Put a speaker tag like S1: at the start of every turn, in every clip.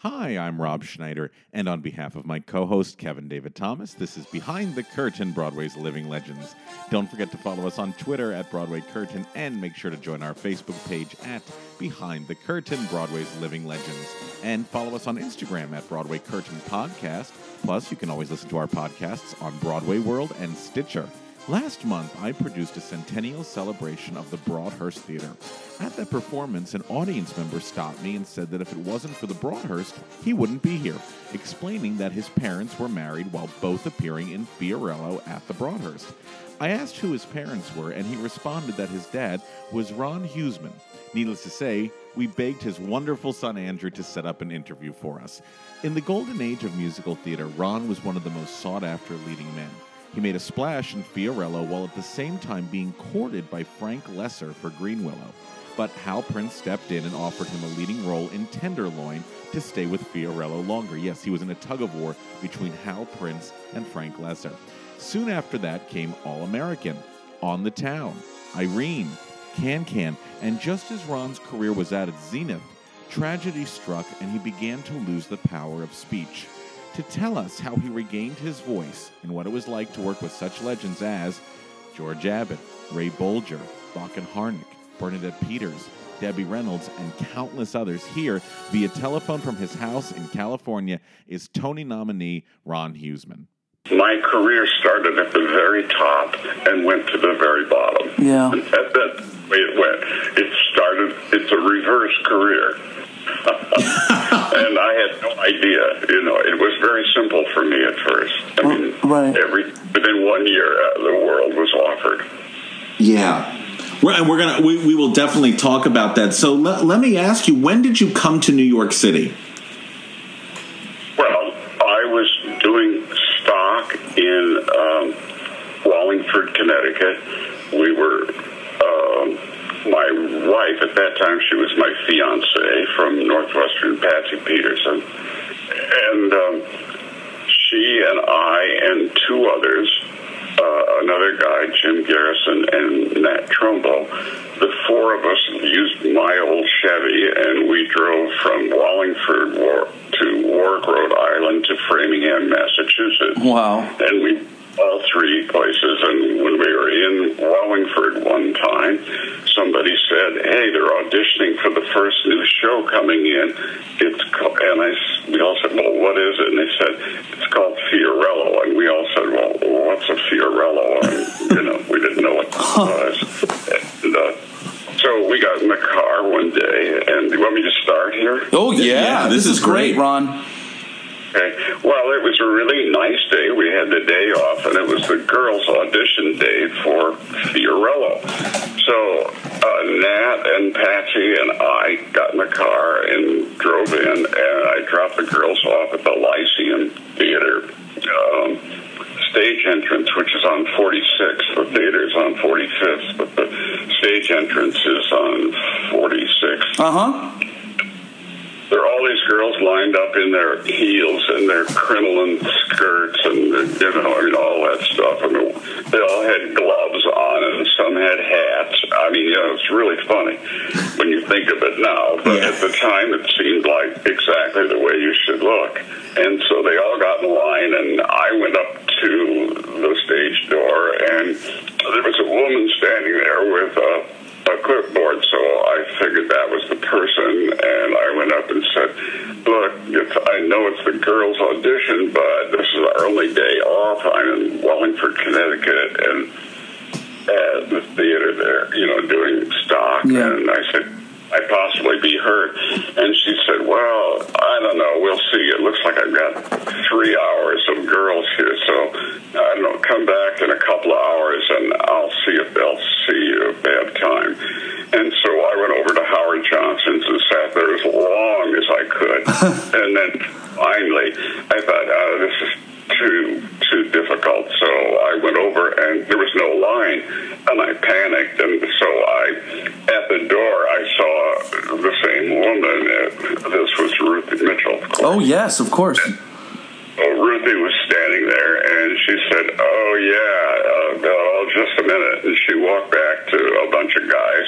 S1: Hi, I'm Rob Schneider, and on behalf of my co-host Kevin David Thomas, this is Behind the Curtain, Broadway's Living Legends. Don't forget to follow us on Twitter at Broadway Curtain, and make sure to join our Facebook page at Behind the Curtain, Broadway's Living Legends, and follow us on Instagram at Broadway Curtain Podcast. Plus, you can always listen to our podcasts on Broadway World and Stitcher. Last month, I produced a centennial celebration of the Broadhurst Theater. At that performance, an audience member stopped me and said that if it wasn't for the Broadhurst, he wouldn't be here, explaining that his parents were married while both appearing in Fiorello at the Broadhurst. I asked who his parents were, and he responded that his dad was Ron Husmann. Needless to say, we begged his wonderful son Andrew to set up an interview for us. In the golden age of musical theater, Ron was one of the most sought after leading men. He made a splash in Fiorello while at the same time being courted by Frank Loesser for Greenwillow. But Hal Prince stepped in and offered him a leading role in Tenderloin to stay with Fiorello longer. Yes, he was in a tug of war between Hal Prince and Frank Loesser. Soon after that came All American, On the Town, Irene, Can Can, and just as Ron's career was at its zenith, tragedy struck and he began to lose the power of speech. To tell us how he regained his voice and what it was like to work with such legends as George Abbott, Ray Bolger, Bock and Harnick, Bernadette Peters, Debbie Reynolds, and countless others here via telephone from his house in California is Tony nominee Ron Husmann.
S2: My career started at the very top and went to the very bottom.
S3: Yeah.
S2: And that, that's the way it went. It started, it's a reverse career. and I had no idea. You know, it was very simple for me at first. I mean,
S3: right.
S2: every within one year, uh, the world was offered.
S3: Yeah. We're, and we're gonna we, we will definitely talk about that. So let, let me ask you, when did you come to New York City?
S2: Well, I was doing stock in um, Wallingford, Connecticut. We were. Um, my wife at that time, she was my fiance from Northwestern, Patsy Peterson, and um, she and I and two others, uh, another guy, Jim Garrison, and Nat Trumbo, the four of us used my old Chevy, and we drove from Wallingford War- to Warwick, Rhode Island to Framingham, Massachusetts.
S3: Wow.
S2: And we all three places. And when we were in Wallingford one time, somebody said, "Hey, they're auditioning for the first new show coming in." It's called, and I s- we all said, "Well, what is it?" And they said, "It's called Fiorello." And we all said, "Well, what's a Fiorello?" And you know, we didn't know what it was. And, uh, so we got in the car one day, and you want me to start here?
S3: Oh yeah, this, is great, Ron.
S2: Okay. Well, it was a really nice day. We had the day off, and it was the girls' audition day for Fiorello. So uh, Nat and Patsy and I got in the car and drove in, and I dropped the girls off at the Lyceum Theater um, stage entrance, which is on 46th. The theater's on 45th, but the stage entrance is on 46th
S3: Uh huh
S2: girls lined up in their heels and their crinoline skirts and you know, I mean, all that stuff. I mean, they all had gloves on and some had hats. I mean, you know, it's really funny when you think of it now, but yeah. at the time it seemed like exactly the way you should look. And so they all got in line, and I went up to the stage door, and there was a woman standing there with a a clipboard. So I figured that was the person, and I went up and said, "Look, I know it's the girls' audition, but this is our only day off. I'm in Wallingford, Connecticut, and." At the theater there, you know, doing stock.
S4: Yeah.
S2: And I said, I possibly be hurt. And she said, Well, I don't know. We'll see. It looks like I've got three hours of girls here. So I don't know. Come back in a couple of hours and I'll see if they'll see you if they have time. And so I went over to Howard Johnson's and sat there as long as I could. and then finally, I thought, oh, this is too too difficult. So I went over and there was no line, and I panicked. And so I, at the door, I saw the same woman. Uh, This was Ruth Mitchell.
S4: Oh yes, of course.
S2: Oh, Ruthie was standing there, and she said, "Oh yeah, uh, oh, just a minute." And she walked back to a bunch of guys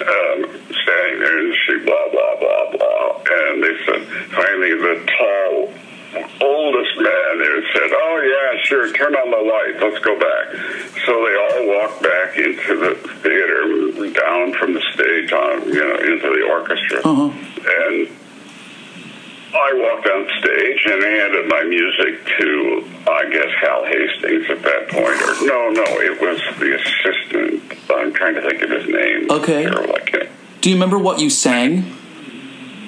S2: um, standing there, and she blah blah blah blah. And they said, finally, the tall oldest man there said, "Oh yeah, sure, turn on the light. Let's go back." So they all walked back into the theater, down from the stage on, you know, into the orchestra, uh-huh. and I walked on stage and handed my music to, I guess, Hal Hastings at that point. Or no, no, it was the assistant. I'm trying to think of his name.
S4: Okay.
S2: Can't-
S4: Do you remember what you sang?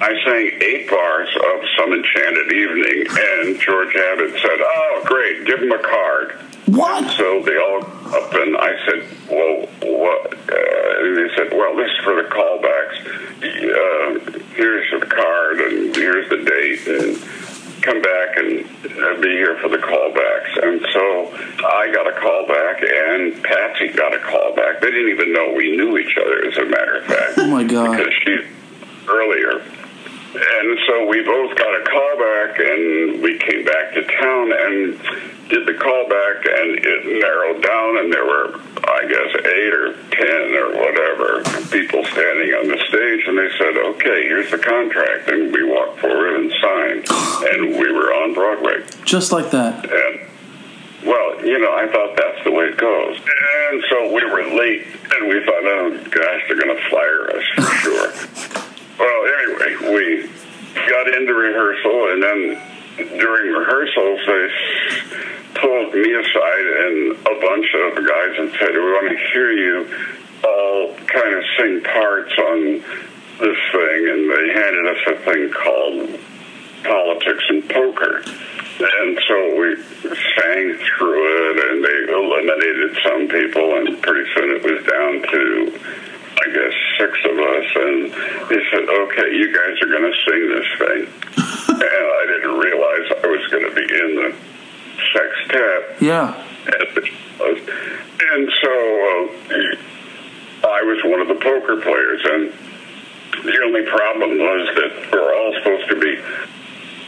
S2: I sang eight bars of Some Enchanted Evening, and George Abbott said, "Oh, great, give him a card."
S4: What?
S2: So they all up, and I said, "Well, what?" Uh, and they said, "Well, this is for the callbacks. Uh, here's the card, and here's the date, and come back and uh, be here for the callbacks." And so I got a callback, and Patsy got a callback. They didn't even know we knew each other, as a matter of fact.
S4: Oh my God.
S2: Because she earlier. And so we both got a call back, and we came back to town and did the call back, and it narrowed down, and there were, I guess, eight or ten or whatever people standing on the stage, and they said, "Okay, here's the contract," and we walked forward and signed, and we were on Broadway.
S4: Just like that.
S2: And well, you know, I thought that's the way it goes. And so we were late, and we thought, oh gosh, they're going to fire us for sure. Well, anyway, we got into rehearsal, and then during rehearsals, they pulled me aside and a bunch of the guys and said, we want to hear you uh, all kind of sing parts on this thing. And they handed us a thing called politics and poker. And so we sang through it, and they eliminated some people, and pretty soon it was down to, I guess, six of us. And he said, "Okay, you guys are going to sing this thing." and I didn't realize I was going to be in the sextet.
S4: Yeah.
S2: And so uh, I was one of the poker players, and the only problem was that we're all supposed to be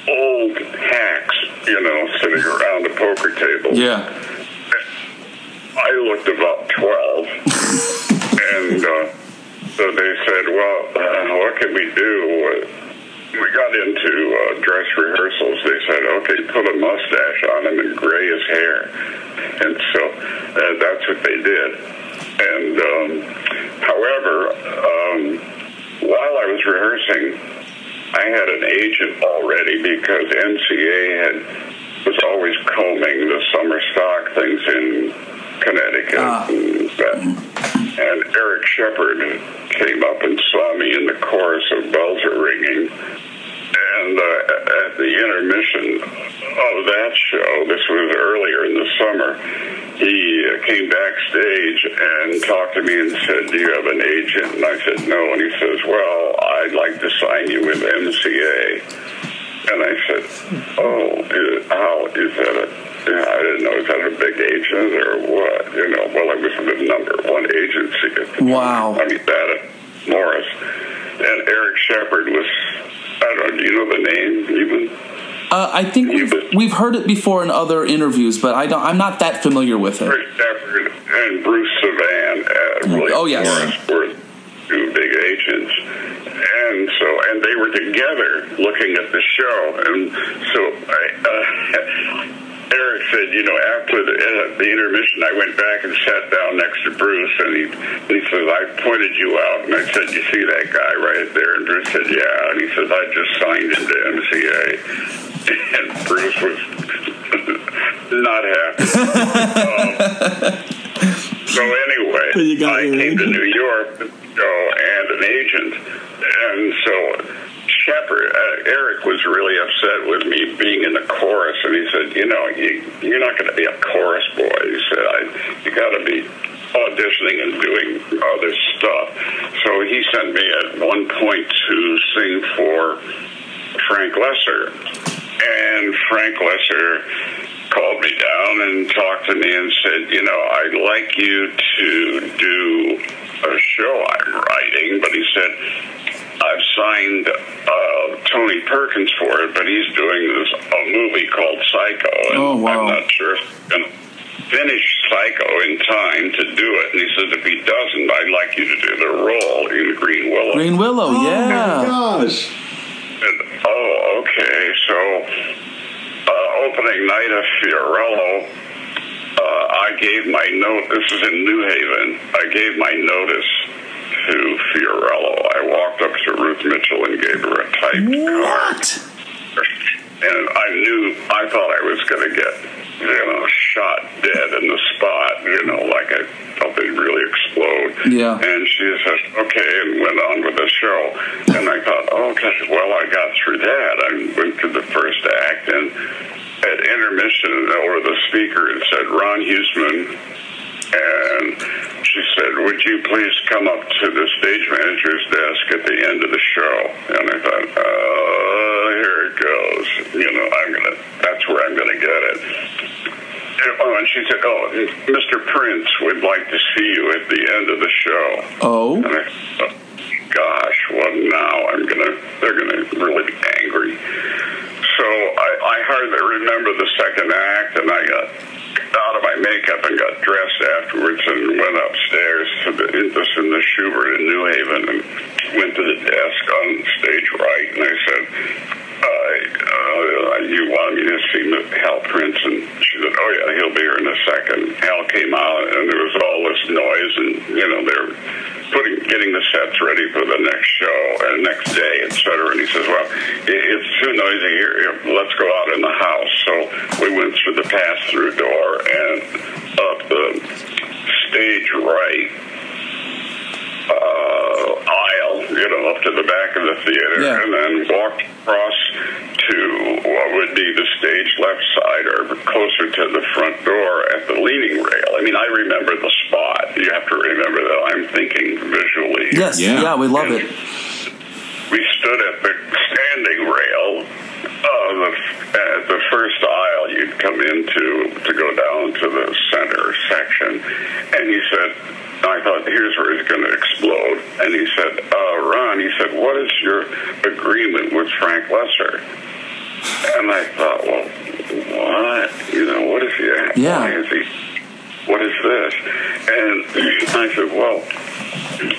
S2: old hacks, you know, sitting around a poker table.
S4: Yeah.
S2: I looked about 12, and uh, so they said, well, uh, what can we do? We got into uh, dress rehearsals. They said, okay, put a mustache on him and gray his hair. And so uh, that's what they did. And um, however, um, while I was rehearsing, I had an agent already because MCA had was always combing the summer stock things in Connecticut. And, that. and Eric Shepard came up and saw me in the chorus of Bells Are Ringing. And uh, at the intermission of that show, this was earlier in the summer, he uh, came backstage and talked to me and said, Do you have an agent? And I said, No. And he says, Well, I'd like to sign you with MCA. And I said, Oh, is, how is that a I didn't know, is that a big agent or what? You know, well, it was the number one agency. At the
S4: Wow.
S2: time. I mean, that at Morris. And Eric Shepard was, I don't do you know the name even?
S4: Uh, I think we've, we've heard it before in other interviews, but I don't. I'm not that familiar with it.
S2: Eric Shepard and Bruce Savan at William
S4: Oh, yes.
S2: Morris were two big agents. And so, and they were together looking at the show. And so I, uh, Eric said, you know, after the, uh, the intermission, I went back and sat down next to Bruce, and he, he says, I pointed you out. And I said, you see that guy right there? And Bruce said, yeah. And he says, I just signed into MCA. And Bruce was not happy. um, so anyway, I came to New York uh, and an agent, and so Shepard, uh, Eric was really upset with me being in the chorus, and he said, "You know, you, you're not going to be a chorus boy." He said, I, "You got to be auditioning and doing other stuff." So he sent me at one point to sing for Frank Loesser, and Frank Loesser called me down and talked to me and said, "You know, I'd like you to do a show I'm writing," but he said. I've signed uh, Tony Perkins for it, but he's doing this a movie called Psycho, and
S4: Oh, wow.
S2: I'm not sure if he's going to finish Psycho in time to do it. And he said, if he doesn't, I'd like you to do the role in Greenwillow.
S4: Green Willow, yeah.
S3: gosh.
S2: And, oh, okay. So, uh, opening night of Fiorello, uh, I gave my note. This is in New Haven. I gave my notice to Fiorello. I walked up to Ruth Mitchell and gave her a typed
S4: What?
S2: card. And I knew, I thought I was going to get, you know, shot dead in the spot, you know, like I thought they'd really explode.
S4: Yeah.
S2: And she said, okay, and went on with the show. And I thought, okay, well, I got through that. I went through the first act, and at intermission, over the speaker, it said, Ron Husmann. And she said, would you please come up to the stage manager's desk at the end of the show? And I thought, oh, here it goes. You know, I'm going to, that's where I'm going to get it. Oh, and she said, "Oh, Mr. Prince would like to see you at the end of the show."
S4: Oh.
S2: And I thought, "Gosh, well now I'm gonna, they're gonna really be angry." So I, I hardly remember the second act, and I got out of my makeup and got dressed afterwards and went upstairs to the this in the Shubert in New Haven and went to the desk on stage right, and I said. I uh, uh, you wanted me to see Hal Prince, and she said, "Oh yeah, he'll be here in a second. Hal came out, and there was all this noise, and you know they're putting, getting the sets ready for the next show and next day, et cetera. And he says, "Well, it, it's too noisy here. Let's go out in the house." So we went through the pass-through door and up the stage right uh, aisle, you know, up to the back of the theater,
S4: Yeah.
S2: and then walked across to what would be the stage left side or closer to the front door at the leaning rail. I mean, I remember the spot. You have to remember that I'm thinking visually.
S4: Yes, yeah, we love it.
S2: We stood at the standing rail. Uh, the, at the first aisle you'd come into to go down to the center section, and he said, I thought, here's where he's going to explode. And he said, uh, Ron, he said, what is your agreement with Frank Loesser? And I thought, well, what? You know, what is he?
S4: Yeah.
S2: Why is he? What is this? And I said, well,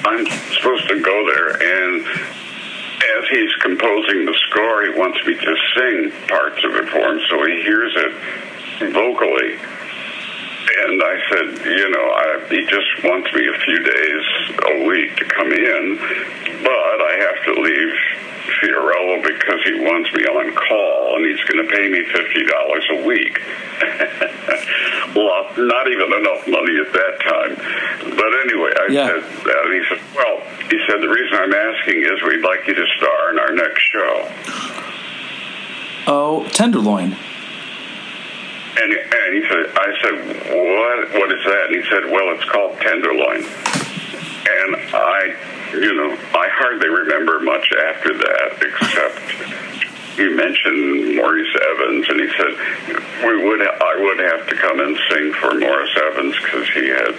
S2: I'm supposed to go there, and as he's composing the score, he wants me to sing parts of it for him, so he hears it vocally. And I said, you know, I, he just wants me a few days a week to come in, but I have to leave Fiorello because he wants me on call, and he's going to pay me fifty dollars a week. well, not even enough money at that time. But anyway, I
S4: Yeah.
S2: said that, and he said, well, he said the reason I'm asking is we'd like you to star in our next show.
S4: Oh, Tenderloin.
S2: And, and he said, I said, what, what is that? And he said, well, it's called Tenderloin. And I, you know, I hardly remember much after that, except he mentioned Maurice Evans, and he said we would, I would have to come and sing for Maurice Evans because he had,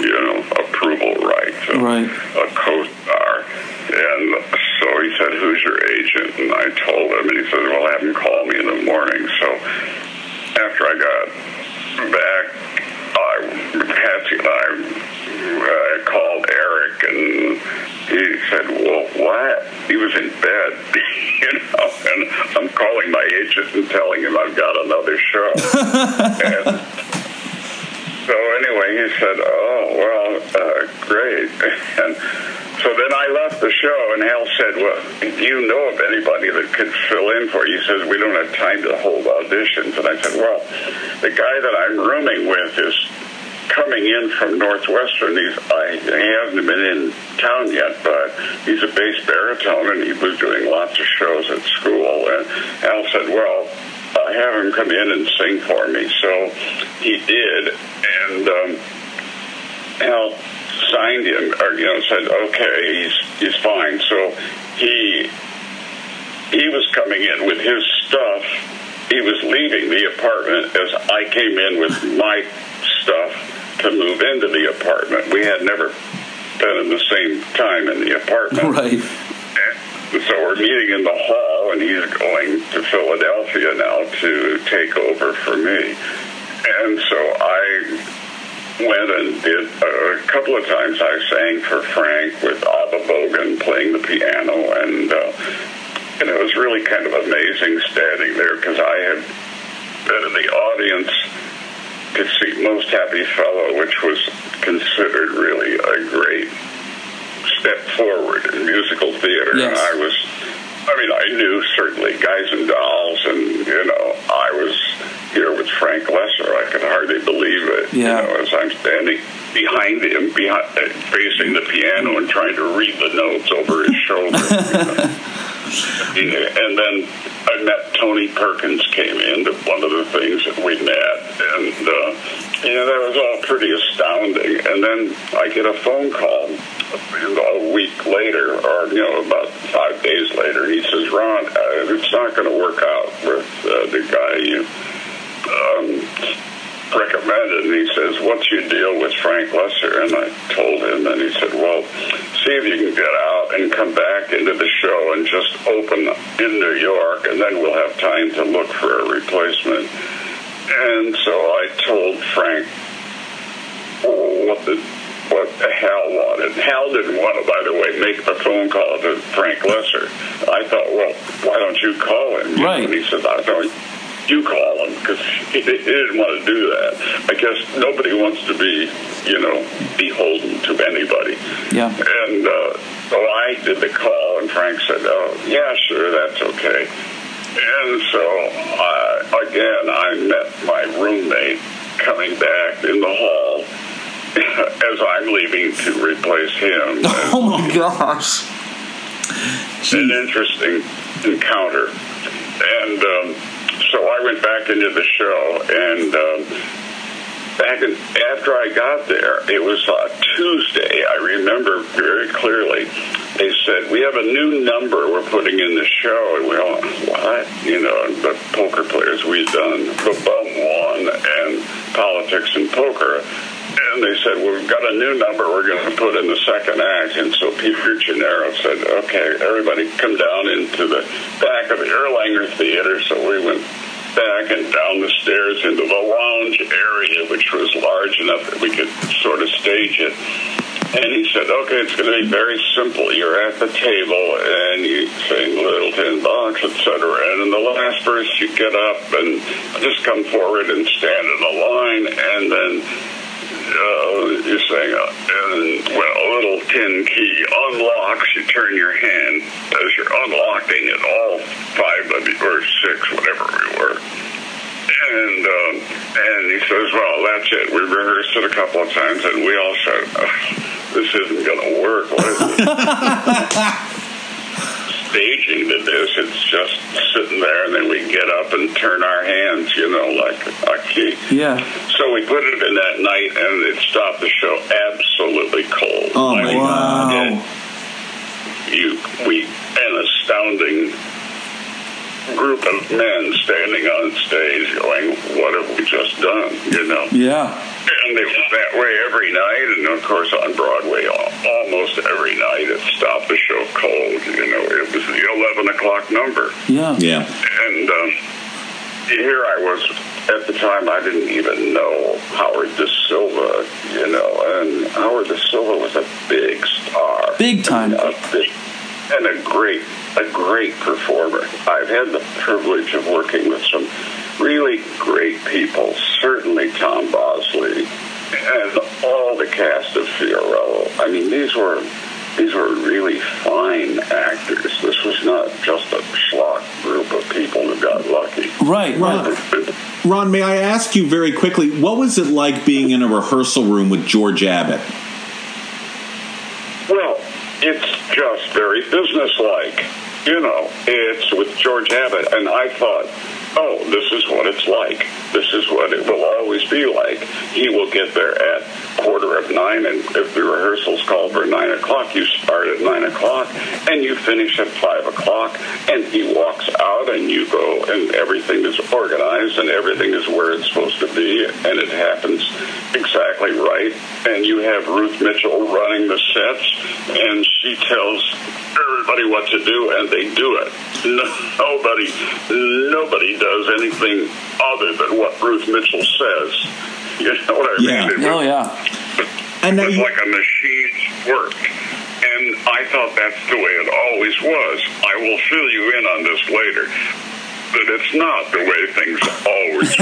S2: you know, approval rights, a,
S4: Right.
S2: a co-star. And so he said, "Who's your agent?" And I told him, and he said, "Well, have him call me in the morning." So after I got back, I Patsy and I uh, called Eric, and he said, "Well, what?" He was in bed, you know, and I'm calling my agent and telling him I've got another show. and so anyway, he said, "Oh, well, uh, great." and so then I left the show, and Hal said, "Well, do you know of anybody that could fill in for you?" He says, "We don't have time to hold auditions." And I said, "Well, the guy that I'm rooming with is coming in from Northwestern. He's I, he hasn't been in town yet, but he's a bass baritone, and he was doing lots of shows at school. And Al said, "Well, uh, have him come in and sing for me." So he did, and um, Al signed him, or you know, said, "Okay, he's he's fine." So he he was coming in with his stuff. He was leaving the apartment as I came in with my stuff to move into the apartment. We had never been in the same time in the apartment.
S4: Right.
S2: So we're meeting in the hall, and he's going to Philadelphia now to take over for me. And so I went and did uh, a couple of times. I sang for Frank with Abba Bogin playing the piano, and uh, and it was really kind of amazing standing there because I had been in the audience to see Most Happy Fellow, which was considered really a great step forward in musical theater.
S4: Yes.
S2: I was, I mean, I knew certainly Guys and Dolls, and, you know, I was here with Frank Loesser. I could hardly believe it,
S4: Yeah.
S2: you know, as I'm standing behind him, behind, facing the piano and trying to read the notes over his shoulder. you know. and then I met Tony Perkins came in to one of the things that we met, and uh, you know that was all pretty astounding. And then I get a phone call a week later, or you know about five days later, he says, "Ron, uh, it's not going to work out with uh, the guy you." Um, recommended and he says what's your deal with frank loesser and i told him and he said well see if you can get out and come back into the show and just open in new york and then we'll have time to look for a replacement and so i told frank what the what Hal wanted. Hal didn't want to, by the way, make the phone call to Frank Loesser. I thought, well, why don't you call him? You know,
S4: Right.
S2: And he said, I don't. You call him because he, he didn't want to do that. I guess nobody wants to be, you know, beholden to anybody.
S4: Yeah.
S2: And uh, so I did the call, and Frank said, "Oh, yeah, sure, that's okay." And so I, again, I met my roommate coming back in the hall as I'm leaving to replace him.
S4: Oh my gosh.
S2: An interesting encounter, and um, so I went back into the show and. Um, back in, after I got there, it was uh, Tuesday. I remember very clearly. They said we have a new number we're putting in the show, and we all what? You know, the poker players we've done the bum one and politics and poker. And they said, well, we've got a new number we're going to put in the second act. And so Peter Gennaro said, okay, everybody come down into the back of the Erlanger Theater. So we went back and down the stairs into the lounge area, which was large enough that we could sort of stage it. And he said, okay, it's going to be very simple. You're at the table and you sing Little Tin Box, etc. And in the last verse, you get up and just come forward and stand in a line and then uh, you sing, uh, and well, a little tin key unlocks. You turn your hand as you're unlocking it, all five of you, or six, whatever we were. And um, and he says, well, that's it. We rehearsed it a couple of times, and we all said, "Ugh, this isn't going to work. What is it? staging to this. It's just sitting there, and then we get up and turn our hands, you know, like a key.
S4: Yeah.
S2: So we put it in that night, and it stopped the show absolutely cold.
S4: Oh my
S2: mean,
S4: wow.
S2: you, we, an astounding group of men standing on stage going, what have we just done, you know?
S4: Yeah.
S2: And it was that way every night, and of course on Broadway, almost every night it stopped the show cold. You know, it was the eleven o'clock number,
S4: Yeah.
S3: Yeah.
S2: and um, here I was at the time. I didn't even know Howard Da Silva, you know, and Howard Da Silva was a big star,
S4: Big time.
S2: a big, and a great, a great performer. I've had the privilege of working with some really great people. Certainly Tom Bosley and all the cast of Fiorello. I mean, these were these were really fine actors. This was not just a schlock group of people who got lucky.
S4: Right, right.
S3: Ron, may I ask you very quickly, what was it like being in a rehearsal room with George Abbott?
S2: Well, it's just very businesslike. You know, it's with George Abbott, and I thought, oh, this is what it's like. This is what it will always be like. He will get there at quarter of nine, and if the rehearsal's called for nine o'clock, you start at nine o'clock, and you finish at five o'clock, and he walks out, and you go, and everything is organized, and everything is where it's supposed to be, and it happens exactly right. And you have Ruth Mitchell running the sets, and she tells everybody what to do, and they do it. Nobody, nobody does anything other than what Ruth Mitchell says. You know what I
S3: Yeah.
S2: mean? It
S4: Oh
S2: was-
S4: yeah.
S3: And
S2: it
S3: now
S2: was
S3: you-
S2: like a machine's work. And I thought that's the way it always was. I will fill you in on this later. But it's not the way things always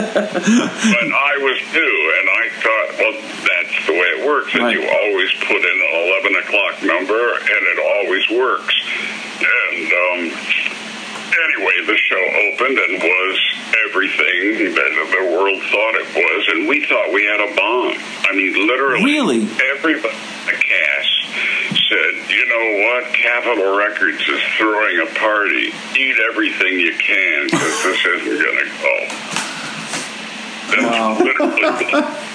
S2: But I was new, and I thought, well, that's the way it works. And
S4: Right.
S2: you always put in an 11 o'clock number, and it always works. And um, anyway, the show opened and was everything that the world thought it was, and we thought we had a bomb. I mean, literally,
S4: Really?
S2: everybody in the cast said, "You know what? Capitol Records is throwing a party. Eat everything you can because this isn't going to go." That's
S4: Wow.
S2: literally.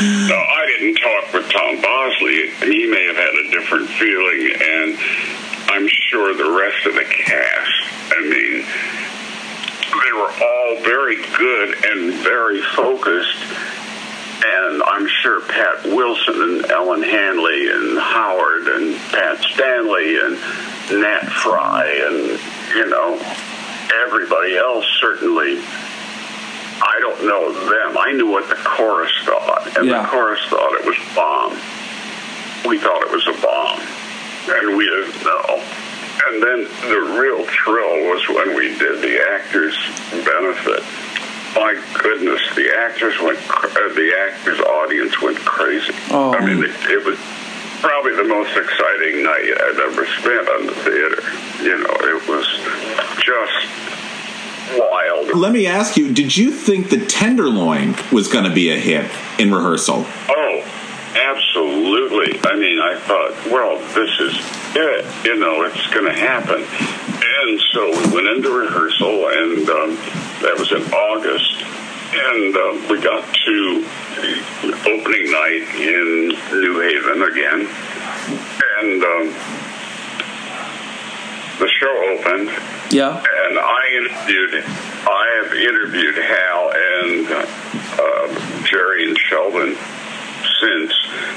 S2: No, I didn't talk with Tom Bosley. He may have had a different feeling, and I'm sure the rest of the cast. I mean, they were all very good and very focused. And I'm sure Pat Wilson and Ellen Hanley and Howard and Pat Stanley and Nat Frey and, you know, everybody else certainly I don't know them. I knew what the chorus thought, and
S4: Yeah.
S2: the chorus thought it was bomb. We thought it was a bomb, and we didn't know. And then the real thrill was when we did the actors' benefit. My goodness, the actors went, uh, the actors' audience went crazy.
S4: Oh.
S2: I mean, it, it was probably the most exciting night I've ever spent on the theater. You know, it was just wild.
S3: let me ask you, did you think the Tenderloin was going to be a hit in rehearsal?
S2: Oh, absolutely. I mean, I thought, well, this is it. You know, it's going to happen. And so we went into rehearsal, and um, that was in August. And um, we got to opening night in New Haven again. And um, the show opened,
S4: Yeah.
S2: and I interviewed, I have interviewed Hal and uh, Jerry and Sheldon since,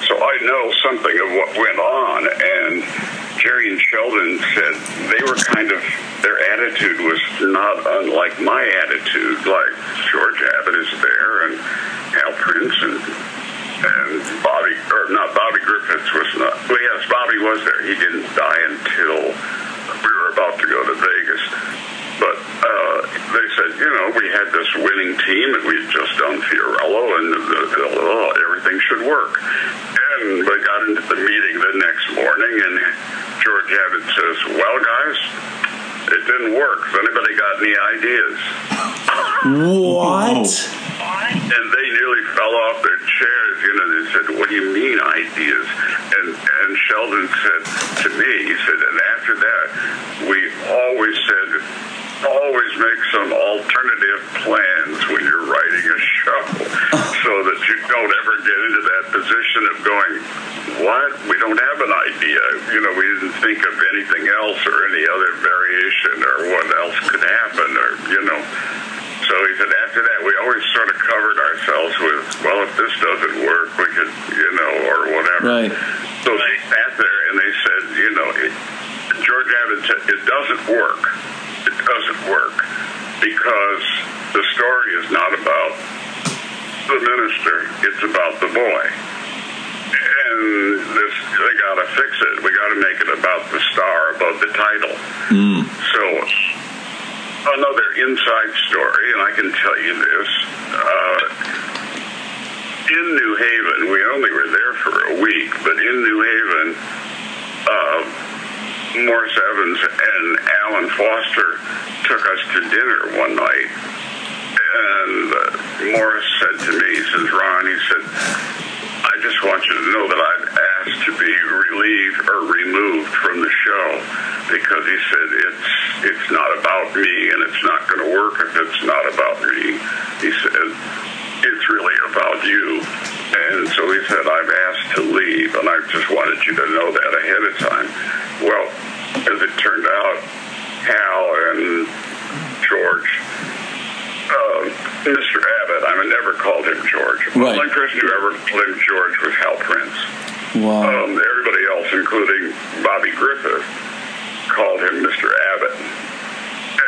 S2: so I know something of what went on. And Jerry and Sheldon said they were kind of their attitude was not unlike my attitude. Like George Abbott is there, and Hal Prince and and Bobby, or not Bobby Griffiths was not. Well, yes, Bobby was there. He didn't die until we were about to go to Vegas. But uh, they said, you know, we had this winning team, and we had just done Fiorello, and the, the, oh, everything should work. And we got into the meeting the next morning, and George Abbott says, "Well, guys." It didn't work. Has anybody got any ideas?
S4: What?
S2: and they nearly fell off their chairs. You know, they said, "What do you mean ideas?" And and Sheldon said to me, he said, and after that, we always said, always make some alternative plans when you're writing a show, so that you don't ever get into that position of going, "What? We don't have an idea." You know, we didn't think of anything else or any other variation or what else could happen, or you know. So he said, after that, we always sort of covered ourselves with, well, if this doesn't work, we could, you know, or whatever.
S4: Right.
S2: So they sat there and they said, you know, George Abbott said, it doesn't work. It doesn't work because the story is not about the minister, it's about the boy. And this, they got to fix it. We got to make it about the star above the title. So another inside story, and I can tell you this. Uh, in New Haven, we only were there for a week, but in New Haven, uh, Maurice Evans and Alan Foster took us to dinner one night. And uh, Morris said to me, he says, Ron, he said, I just want you to know that I've asked to be relieved or removed from the show because he said it's it's not about me and it's not going to work if it's not about me. He said it's really about you. And so he said, I've asked to leave, and I just wanted you to know that ahead of time. Well, as it turned out, Hal and George, uh, Mr. Abbott, I never called him George. The
S4: Right.
S2: only person who ever called him George was Hal Prince.
S4: Wow.
S2: Um, everybody else, including Bobby Griffith, called him Mr. Abbott.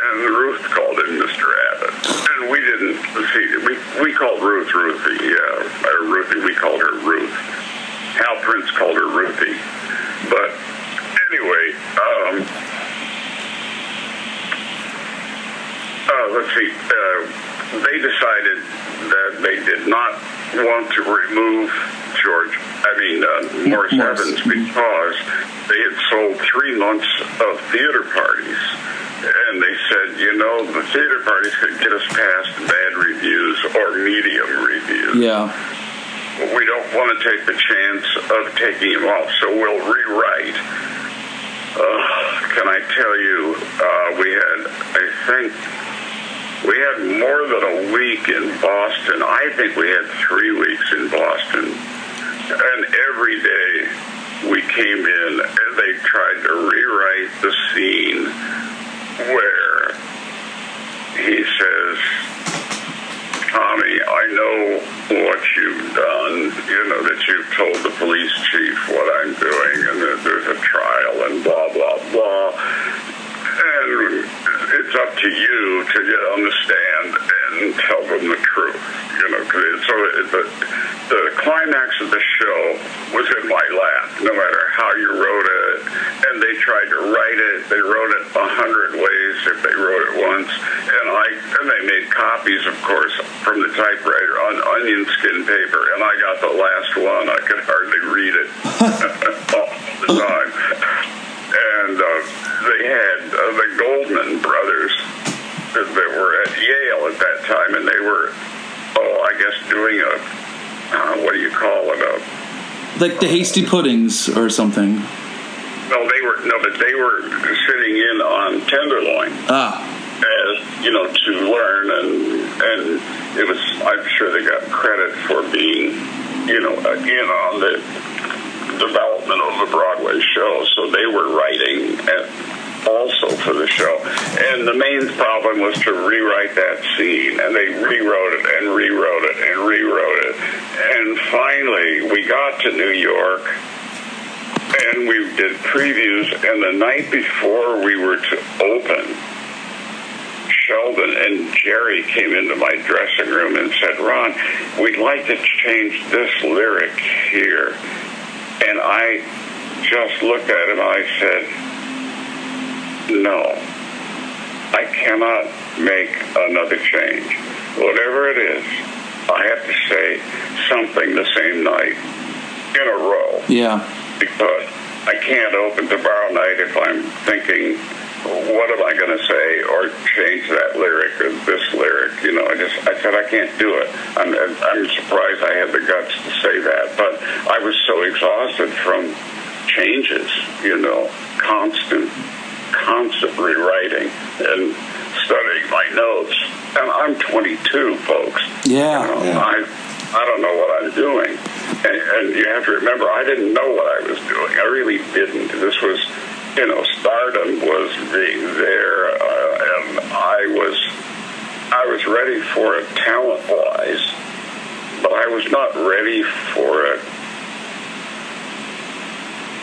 S2: And Ruth called him Mr. Abbott. And we didn't see, we, we called Ruth Ruthie. Or Ruthie, we called her Ruth. Hal Prince called her Ruthie. But anyway, um, uh, let's see, uh, they decided that they did not want to remove George, I mean, uh, Morris
S4: Morris.
S2: Evans because they had sold three months of theater parties. And they said, you know, the theater parties could get us past bad reviews or medium reviews
S4: Yeah.
S2: we don't want to take the chance of taking him off, so we'll rewrite. Uh, can I tell you, uh, we had, I think, we had more than a week in Boston. I think we had three weeks in Boston. And every day we came in and they tried to rewrite the scene where he says, Tommy, I know what you've done. You know that you've told the police chief what I'm doing, and that there's a trial, and blah blah blah. And it's up to you to get on the stand and tell them the truth. You know, 'cause it, so it, the the climax of the show was in my lap, no matter how you wrote it. And they tried to write it. They wrote it a hundred ways if they wrote it once. And I and they made copies, of course, from the typewriter on onion skin paper. And I got the last one. I could hardly read it all the time. And uh, they had uh, the Goldman brothers that, that were at Yale at that time, and they were, oh, I guess doing a, uh, what do you call it? A,
S4: Like the hasty puddings or something.
S2: no, they were no, but they were sitting in on Tenderloin.
S4: Ah.
S2: as you know to learn and and it was I'm sure they got credit for being you know uh, in on the development of a Broadway show. So they were writing also for the show. And the main problem was to rewrite that scene. And they rewrote it and rewrote it and rewrote it. And finally we got to New York and we did previews. And the night before we were to open Sheldon and Jerry came into my dressing room and said, Ron, we'd like to change this lyric here. And I just looked at him and I said, no, I cannot make another change. Whatever it is, I have to say something the same night in a row
S4: Yeah.
S2: because I can't open tomorrow night if I'm thinking, what am I going to say, or change that lyric or this lyric. You know, I just I said I can't do it. I'm I'm surprised I had the guts to say that, but I was so exhausted from changes. You know, constant, constant rewriting and studying my notes. And I'm 22, folks.
S4: Yeah.
S2: You know, I I don't know what I'm doing. And, and you have to remember, I didn't know what I was doing. I really didn't. This was, you know, stardom was being there, uh, and I was, I was ready for it talent-wise, but I was not ready for it.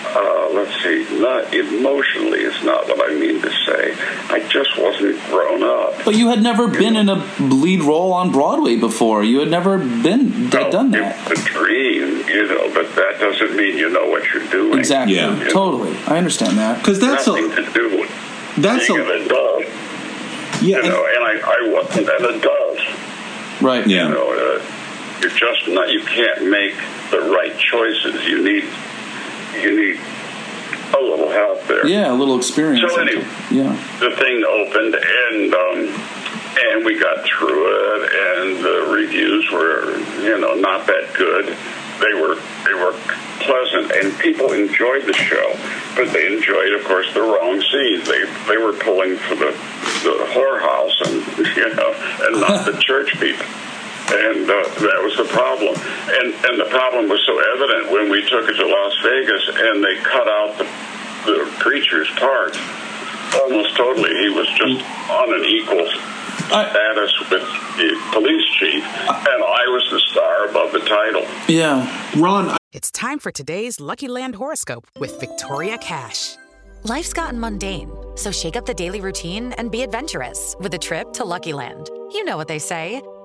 S2: Uh, let's see, not emotionally is not what I mean to say. I just wasn't grown up.
S4: But you had never been in a lead role on Broadway before. You had never been d- done that.
S2: It's a dream, you know, but that doesn't mean you know what you're doing.
S4: Exactly.
S2: You know,
S4: Totally. I understand that.
S3: Because that's a,
S2: nothing to do with
S3: that's
S2: being
S3: a,
S2: an adult.
S3: Yeah,
S2: you know, and I, I wasn't an adult.
S4: Right.
S3: Yeah.
S2: You know, uh, you're just not. You can't make the right choices. You need, you need a little help there.
S4: Yeah, a little experience.
S2: So anyway,
S4: Yeah.
S2: the thing opened and um, and we got through it and the reviews were, you know, not that good. They were they were pleasant, and people enjoyed the show, but they enjoyed, of course, the wrong scenes. They they were pulling for the the whorehouse, and you know, and not the church people. And uh, that was the problem. And and the problem was so evident when we took it to Las Vegas, and they cut out the the preacher's part almost totally. He was just on an equal status with the police chief, and I was the star above the title.
S4: Yeah.
S3: Ron,
S5: It's time for today's Lucky Land horoscope with Victoria Cash.
S6: Life's gotten mundane, so shake up the daily routine and be adventurous with a trip to Lucky Land. You know what they say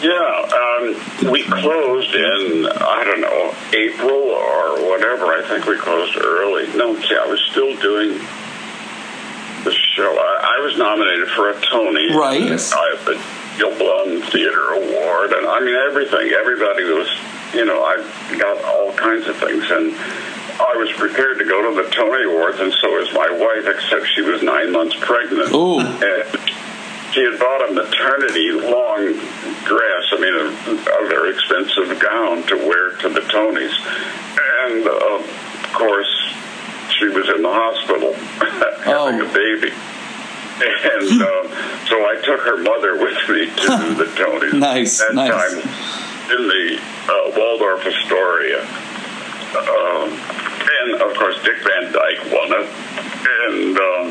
S2: Yeah, um, we closed in I don't know April or whatever. I think we closed early. No, see, I was still doing the show. I, I was nominated for a Tony,
S4: Right.
S2: I had the Gil Blum Theater Award, and I mean everything. Everybody was, you know, I got all kinds of things, and I was prepared to go to the Tony Awards, and so was my wife, except she was nine months pregnant.
S4: Ooh.
S2: And she had bought a maternity long dress, I mean, a, a very expensive gown to wear to the Tonys. And, uh, of course, she was in the hospital having a baby. And um, so I took her mother with me to the Tonys.
S4: Nice,
S2: That
S4: nice.
S2: time in the uh, Waldorf Astoria. Um, and, of course, Dick Van Dyke won it. And, um,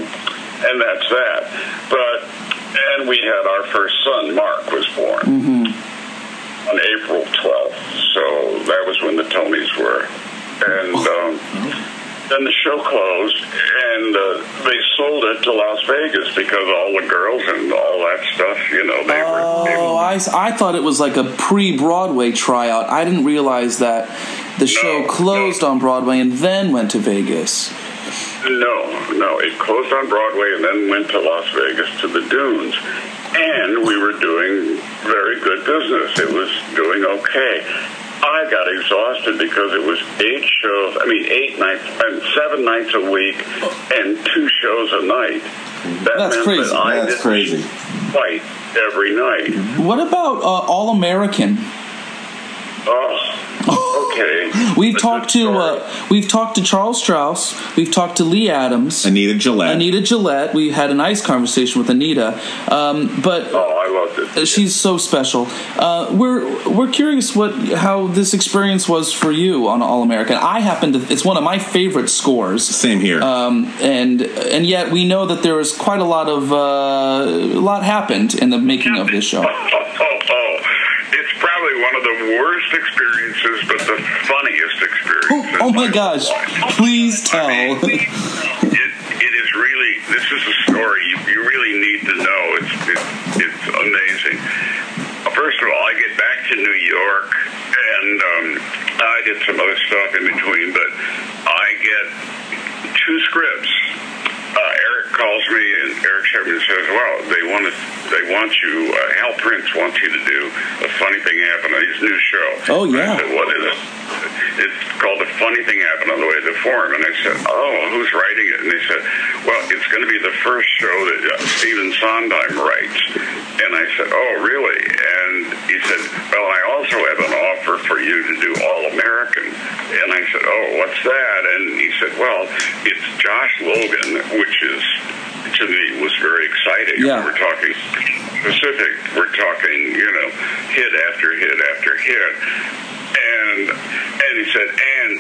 S2: and that's that. But and we had our first son, Mark, was born
S4: Mm-hmm.
S2: on April 12th. So that was when the Tonys were. And um, then the show closed, and uh, they sold it to Las Vegas because all the girls and all that stuff, you know, they were.
S4: Oh, I, I thought it was like a pre-Broadway tryout. I didn't realize that the show closed on Broadway and then went to Vegas.
S2: No, no. It closed on Broadway and then went to Las Vegas to the Dunes. And we were doing very good business. It was doing okay. I got exhausted because it was eight shows, I mean, eight nights, and seven nights a week, and two shows a night. That
S4: That's crazy.
S2: That I
S4: That's crazy.
S2: Fight every night.
S4: What about uh, All American?
S2: Oh, okay.
S4: We've talked to uh, we've talked to Charles Strouse. We've talked to Lee Adams,
S3: Anita Gillette.
S4: Anita Gillette. We had a nice conversation with Anita, um, but
S2: oh, I loved it.
S4: She's so special. Uh, we're we're curious what how this experience was for you on All American. I happen to it's one of my favorite scores.
S3: Same here.
S4: Um, and and yet we know that there was quite a lot of uh, a lot happened in the making of this show.
S2: Oh, oh, it's probably one of the worst experiences, but the funniest experience.
S4: Oh my gosh! Please tell.
S2: it, it is really this is a story you, you really need to know. It's it, it's amazing. First of all, I get back to New York, and um, I did some other stuff in between, but I get two scripts. Uh, Eric calls me, and Eric Shepard says, "Well, they want to, they want you. Uh, Hal Prince wants you to do a funny thing happened on his new show."
S4: Oh, yeah.
S2: I said, "What is it?" It's called "The Funny Thing Happened on the Way to the Forum," and I said, "Oh, who's writing it?" And they said, "Well, it's going to be the first show that uh, Stephen Sondheim writes." And I said, "Oh, really?" And he said, "Well, I also have an offer for you to do All American." And I said, "Oh, what's that?" And he said, "Well, it's Josh Logan, which is to me was very exciting.
S4: Yeah.
S2: We're talking specific. We're talking, you know, hit after hit after hit." And and he said, "And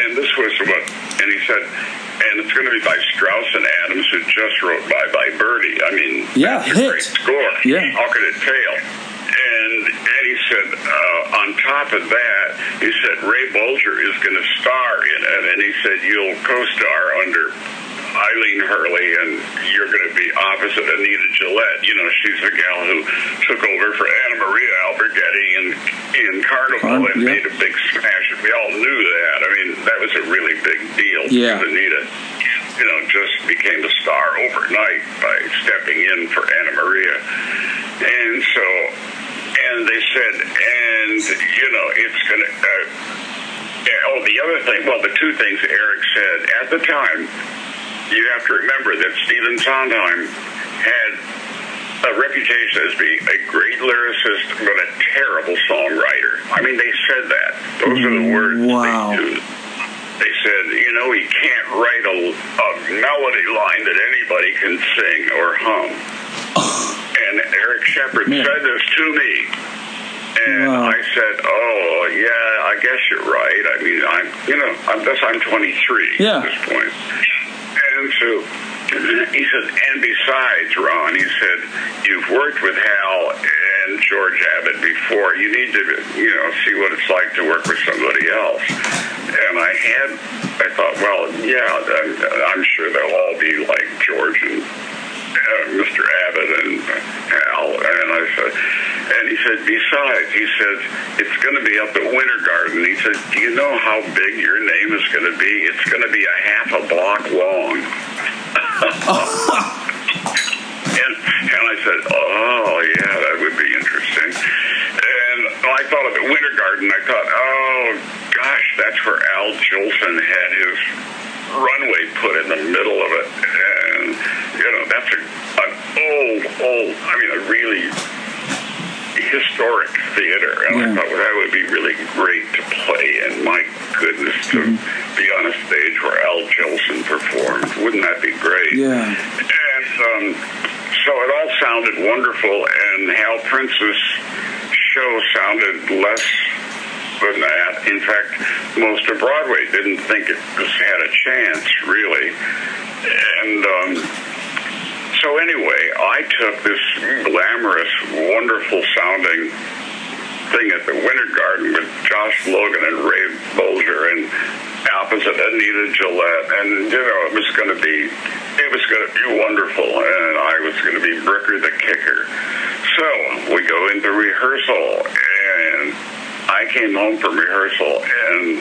S2: and this was what, and he said, and it's going to be by Strouse and Adams, who just wrote Bye Bye Birdie. I mean,
S4: Yeah,
S2: that's a great score.
S4: Yeah.
S2: How could it fail? And, he said, uh, on top of that, he said, Ray Bolger is going to star in it. And he said, you'll co-star under Eileen Herlie, and you're going to be opposite Anita Gillette. You know, she's the gal who took over for Anna Maria Alberghetti in, in Carnival
S4: Car-
S2: and
S4: yeah.
S2: made a big smash. We all knew that. I mean, that was a really big deal.
S4: Yeah.
S2: Anita, you know, just became a star overnight by stepping in for Anna Maria. And so, and they said, and, you know, it's going to. Uh, oh, the other thing, well, the two things Eric said at the time, you have to remember that Stephen Sondheim had a reputation as being a great lyricist but a terrible songwriter. I mean, they said that. Those are the mm, words
S4: Wow.
S2: they used. They said, you know, he can't write a, a melody line that anybody can sing or hum. and Eric Shepard said this to me. And I said, "Oh, yeah, I guess you're right. I mean, I'm, you know, I'm that's I'm 23
S4: Yeah.
S2: at this point." And so he said, "And besides, Ron, he said, you've worked with Hal and George Abbott before. You need to, you know, see what it's like to work with somebody else." And I had, I thought, well, yeah, I'm, I'm sure they'll all be like George and Mr. Abbott and Hal. And I said, and he said, besides, he said, it's going to be up at Winter Garden. He said, do you know how big your name is going to be? It's going to be a half a block long. and, and I said, oh, yeah, that would be interesting. And I thought of the Winter Garden. I thought, oh, gosh, that's where Al Jolson had his runway put in the middle of it. And, you know, that's a, an old, old, I mean, a really historic theater. And I thought, well, that would be really great to play. And my goodness, to be on a stage where Al Jolson performed, wouldn't that be great?
S4: Yeah.
S2: And um, so it all sounded wonderful, and Hal Prince's show sounded less than that. In fact, most of Broadway didn't think it was, had a chance, really. And um, so anyway, I took this glamorous, wonderful sounding thing at the Winter Garden with Josh Logan and Ray Bolger and opposite Anita Gillette, and you know it was going to be it was going to be wonderful, and I was going to be Bricker the kicker. So we go into rehearsal, and I came home from rehearsal, and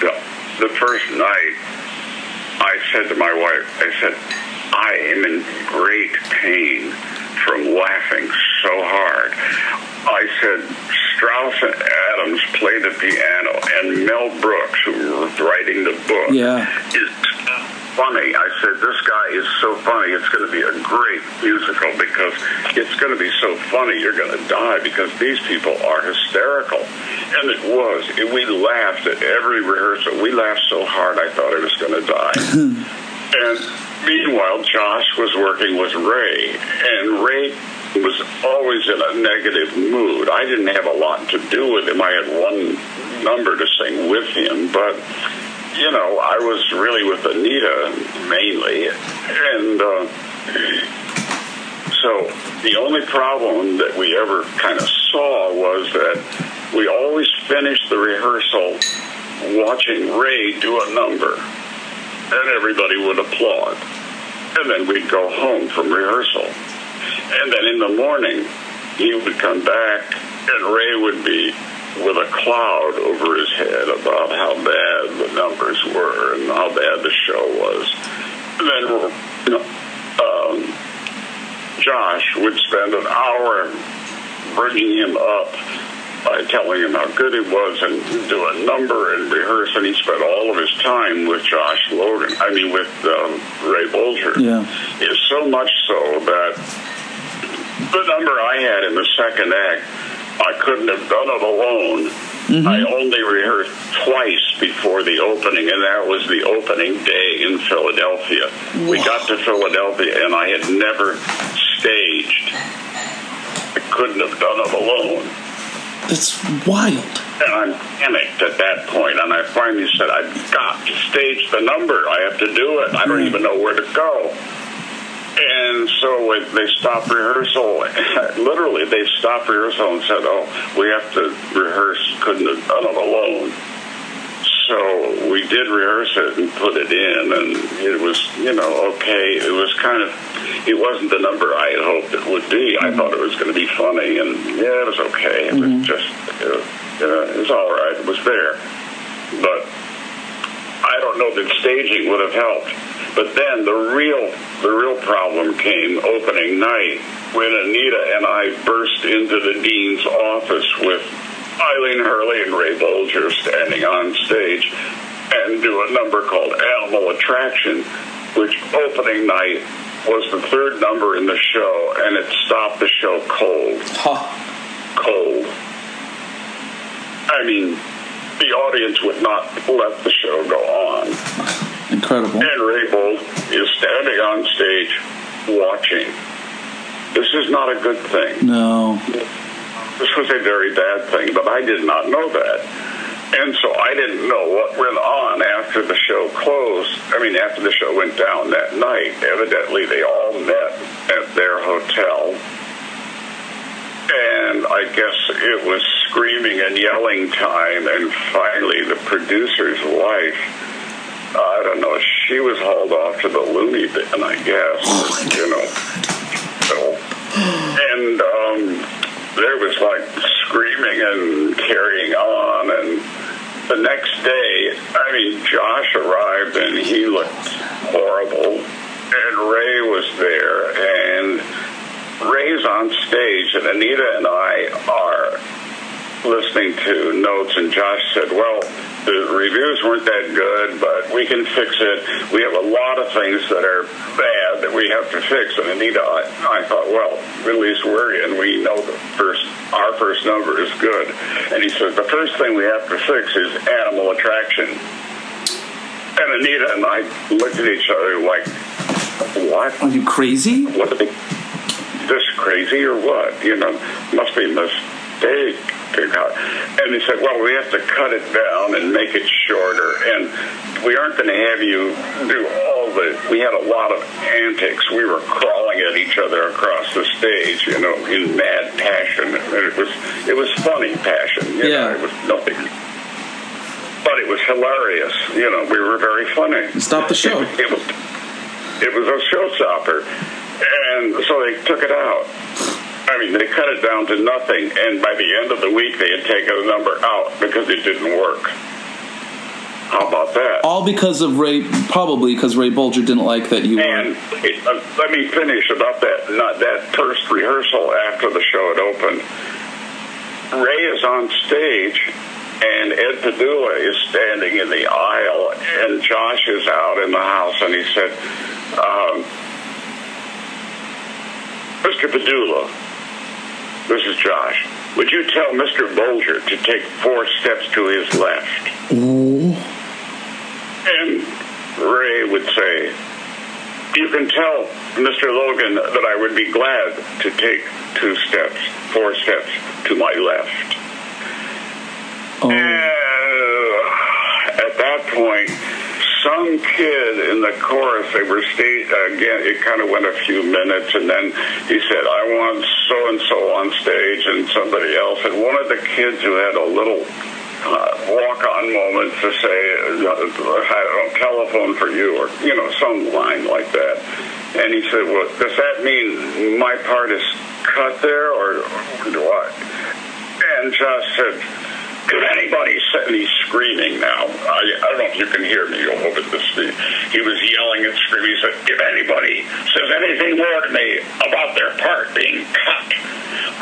S2: the, the first night I said to my wife, I said, I am in great pain from laughing so hard. I said, Strouse and Adams play the piano, and Mel Brooks, who was writing the book,
S4: Yeah.
S2: is funny. I said, this guy is so funny. It's going to be a great musical because it's going to be so funny. You're going to die because these people are hysterical. And it was. And we laughed at every rehearsal. We laughed so hard I thought I was going to die. and meanwhile, Josh was working with Ray, and Ray was always in a negative mood. I didn't have a lot to do with him. I had one number to sing with him, but you know, I was really with Anita mainly, and uh, so the only problem that we ever kind of saw was that we always finished the rehearsal watching Ray do a number, and everybody would applaud, and then we'd go home from rehearsal, and then in the morning he would come back, and Ray would be with a cloud over his head about how bad the numbers were and how bad the show was. And then, you know, um, Josh would spend an hour bringing him up by telling him how good he was and do a number and rehearse. And he spent all of his time with Josh Logan, I mean, with um, Ray Bolger.
S4: Yeah.
S2: Is so much so that the number I had in the second act, I couldn't have done it alone. Mm-hmm. I only rehearsed twice before the opening, and that was the opening day in Philadelphia. We got to Philadelphia, and I had never staged. I couldn't have done it alone.
S4: That's wild.
S2: And I'm panicked at that point, and I finally said, I've got to stage the number. I have to do it. I don't even know where to go. And so they stopped rehearsal. Literally, they stopped rehearsal and said, "Oh, we have to rehearse. Couldn't have done it alone." So we did rehearse it and put it in, and it was, you know, okay. It was kind of, it wasn't the number I had hoped it would be. I thought it was going to be funny, and yeah, it was okay. It was mm-hmm. just, you know, it was all right. It was there, but I don't know that staging would have helped. But then the real the real problem came opening night when Anita and I burst into the dean's office with Eileen Herlie and Ray Bolger standing on stage and do a number called Animal Attraction, which opening night was the third number in the show, and it stopped the show cold. Cold. I mean, the audience would not let the show go on.
S4: Incredible.
S2: And Raybold is standing on stage watching. This is not a good thing.
S4: No.
S2: This was a very bad thing, but I did not know that. And so I didn't know what went on after the show closed. I mean, after the show went down that night. Evidently, they all met at their hotel. And I guess it was screaming and yelling time. And finally, the producer's wife, I don't know, she was hauled off to the loony bin, I guess. you know. So, and um, there was like screaming and carrying on. And the next day, I mean, Josh arrived and he looked horrible. And Ray was there. And Ray's on stage, and Anita and I are listening to notes, and Josh said, Well, the reviews weren't that good, but we can fix it. We have a lot of things that are bad that we have to fix. And Anita, I, I thought, well, at least we're in. We know the first, our first number is good. And he said, the first thing we have to fix is animal attraction. And Anita and I looked at each other like, what?
S4: Are you crazy?
S2: What? This crazy or what? You know, must be a mistake. And he said, well, we have to cut it down and make it shorter. And we aren't going to have you do all the, we had a lot of antics. We were crawling at each other across the stage, you know, in mad passion. And it was, it was funny passion. You
S4: Yeah.
S2: Know, it was nothing. But it was hilarious. You know, we were very funny.
S4: Stop the show.
S2: It, it was, it was a showstopper. And so they took it out. I mean, they cut it down to nothing, and by the end of the week, they had taken the number out because it didn't work. How about that?
S4: All because of Ray, probably because Ray Bolger didn't like that you
S2: And it, uh, let me finish about that. Not that first rehearsal after the show had opened. Ray is on stage, and Ed Padula is standing in the aisle, and Josh is out in the house, and he said, um, "Mr. Padula, this is Josh. Would you tell Mr. Bolger to take four steps to his left?" And Ray would say, You can tell Mr. Logan that I would be glad to take two steps, four steps to my left. And at that point, some kid in the chorus, they were sta- again, it kind of went a few minutes, and then he said, I want so and so on stage, and somebody else. And one of the kids who had a little uh, walk-on moment to say, I don't telephone for you, or you know, some line like that. And he said, "Well, does that mean my part is cut there, or, or do I?" And Josh said, "If anybody said," and he's screaming now. I, I don't know if you can hear me over this. He was yelling and screaming. He said, "If anybody says anything more to me about their part being cut."